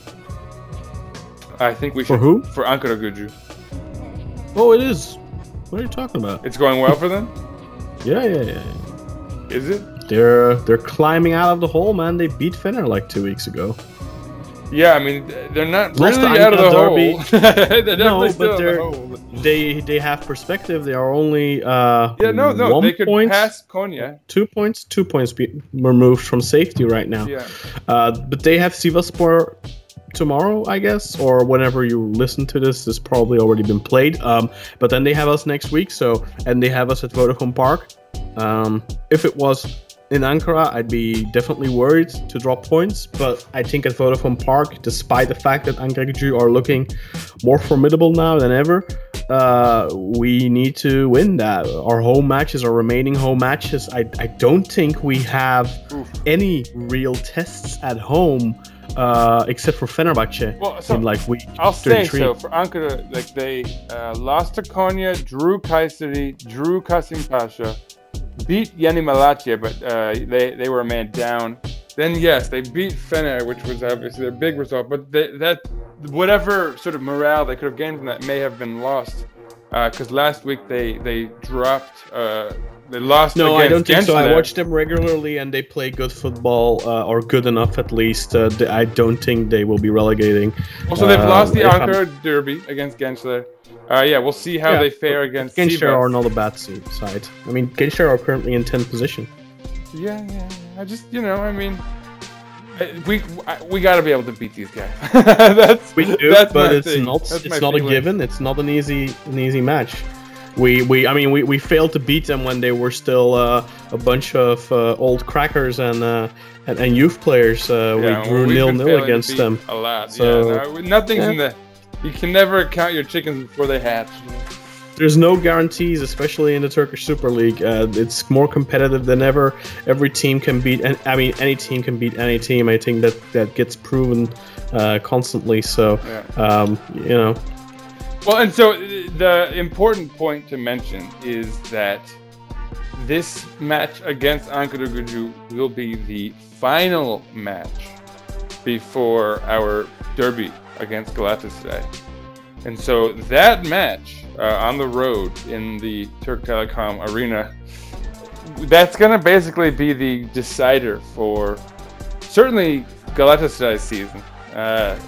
I think we For should who? for Ankara Gucu. Oh, it is. What are you talking about? It's going well for them. Yeah, yeah, yeah. yeah. Is it? They're they're climbing out of the hole, man. They beat Fener like two weeks ago. Yeah, I mean they're not Lost really out of the Ankara hole. They're No, still but they're hole. they they have perspective. They are only uh Yeah, no, no, one they could point, pass Konya. two points, two points be removed from safety right now. Yeah. Uh, but they have Sivasspor tomorrow, I guess, or whenever you listen to this, this probably already been played. Um, but then they have us next week, so and they have us at Vodafone Park. Um, if it was in Ankara, I'd be definitely worried to drop points. But I think at Vodafone Park, despite the fact that Ankara are looking more formidable now than ever, uh, we need to win that. Our home matches, our remaining home matches, I, I don't think we have any real tests at home uh, except for Fenerbahce Well, so in like week I'll say so for Ankara, like they uh, lost to Konya, drew Kayseri, drew Kasim Pasha, beat Yeni Malatya, but uh, they they were a man down. Then yes, they beat Fener, which was obviously their big result. But they, that whatever sort of morale they could have gained from that may have been lost because last week they they dropped. Uh, they lost. No, I don't think so. I watch them regularly, and they play good football, uh, or good enough at least. Uh, th- I don't think they will be relegating. Also, they've Uh, lost the I'm- Ankara Derby against Gençler. Uh, yeah, we'll see how Yeah, they fare against Sivas. are not a bad side. I mean, Gençler are currently in 10th position. Yeah, yeah. I just, you know, I mean, we we got to be able to beat these guys. that's We do, that's but it's thing. not. That's It's not a given. It's not an easy, an easy match. We, we, I mean, we, we failed to beat them when they were still uh, a bunch of uh, old crackers and, uh, and and youth players. Uh, Yeah, we drew nil nil against them. a lot. So- yeah, no, nothing's yeah. in the. You can never count your chickens before they hatch. There's no guarantees, especially in the Turkish Super League. Uh, it's more competitive than ever. Every team can beat, and I mean, any team can beat any team. I think that that gets proven uh, constantly. So, um, you know, Well, and so uh, the important point to mention is that this match against Ankara Gücü will be the final match before our derby against Galatasaray. And so that match uh, on the road in the Turk Telecom Arena, that's going to basically be the decider for certainly Galatasaray's season. Uh,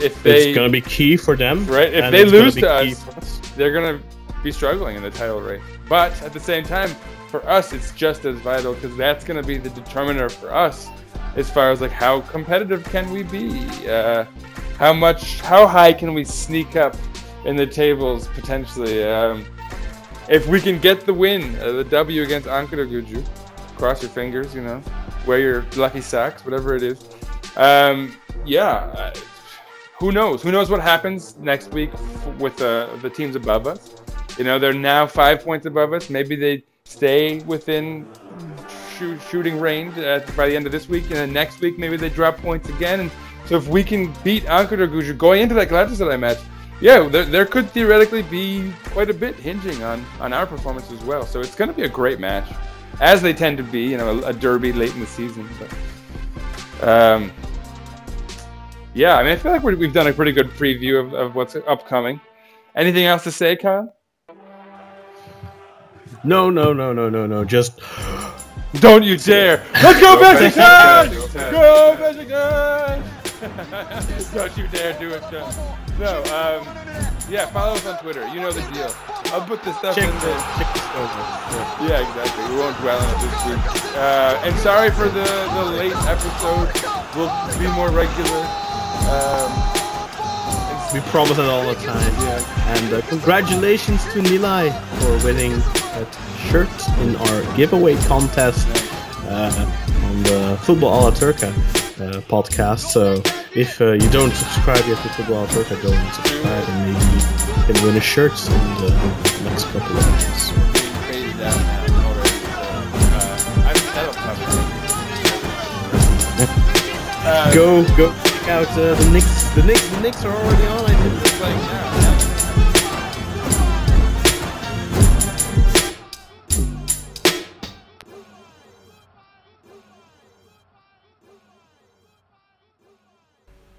if they it's gonna be key for them. Right, if they lose to us- us. they're gonna be struggling in the title race. But at the same time, for us, it's just as vital because that's gonna be the determiner for us as far as like how competitive can we be, uh, how much, how high can we sneak up in the tables potentially. Um, if we can get the win, uh, the W against Ankara Gucu, cross your fingers, you know, wear your lucky socks, whatever it is. Um, yeah, uh, who knows? Who knows what happens next week f- with uh, the teams above us? You know, they're now five points above us. Maybe they stay within shoo- shooting range by the end of this week, and then next week maybe they drop points again. And so if we can beat Ankara Gucu going into that Galatasaray match, yeah, there, there could theoretically be quite a bit hinging on on our performance as well. So it's going to be a great match, as they tend to be. You know, a, a derby late in the season. But, um, yeah, I mean, I feel like we're, we've done a pretty good preview of, of what's upcoming. Anything else to say, Kyle? No, no, no, no, no, no. Just Don't you dare! Let's go, Beşiktaş! Besiktas! Go, Besiktas! Don't you dare do it, John. No, um, yeah, follow us on Twitter. You know the deal. I'll put this stuff check in the there. check this over. Yeah. Yeah, exactly. We won't dwell on it this week. Uh, and sorry for the, the late episode. We'll be more regular. Um, We promise it all the time. And uh, congratulations to Nilay for winning that shirt in our giveaway contest uh, on the Football Alla Turca uh, podcast. So if uh, you don't subscribe yet to Football Alla Turca, go and subscribe and maybe you can win a shirt in the next couple of weeks. Being faded out now already. So, uh, I'm that'll come. Uh, Go, go out uh, the Knicks. The Knicks, the Knicks are already on. I think. playing now. yeah.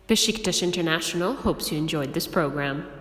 Besiktas International hopes you enjoyed this program.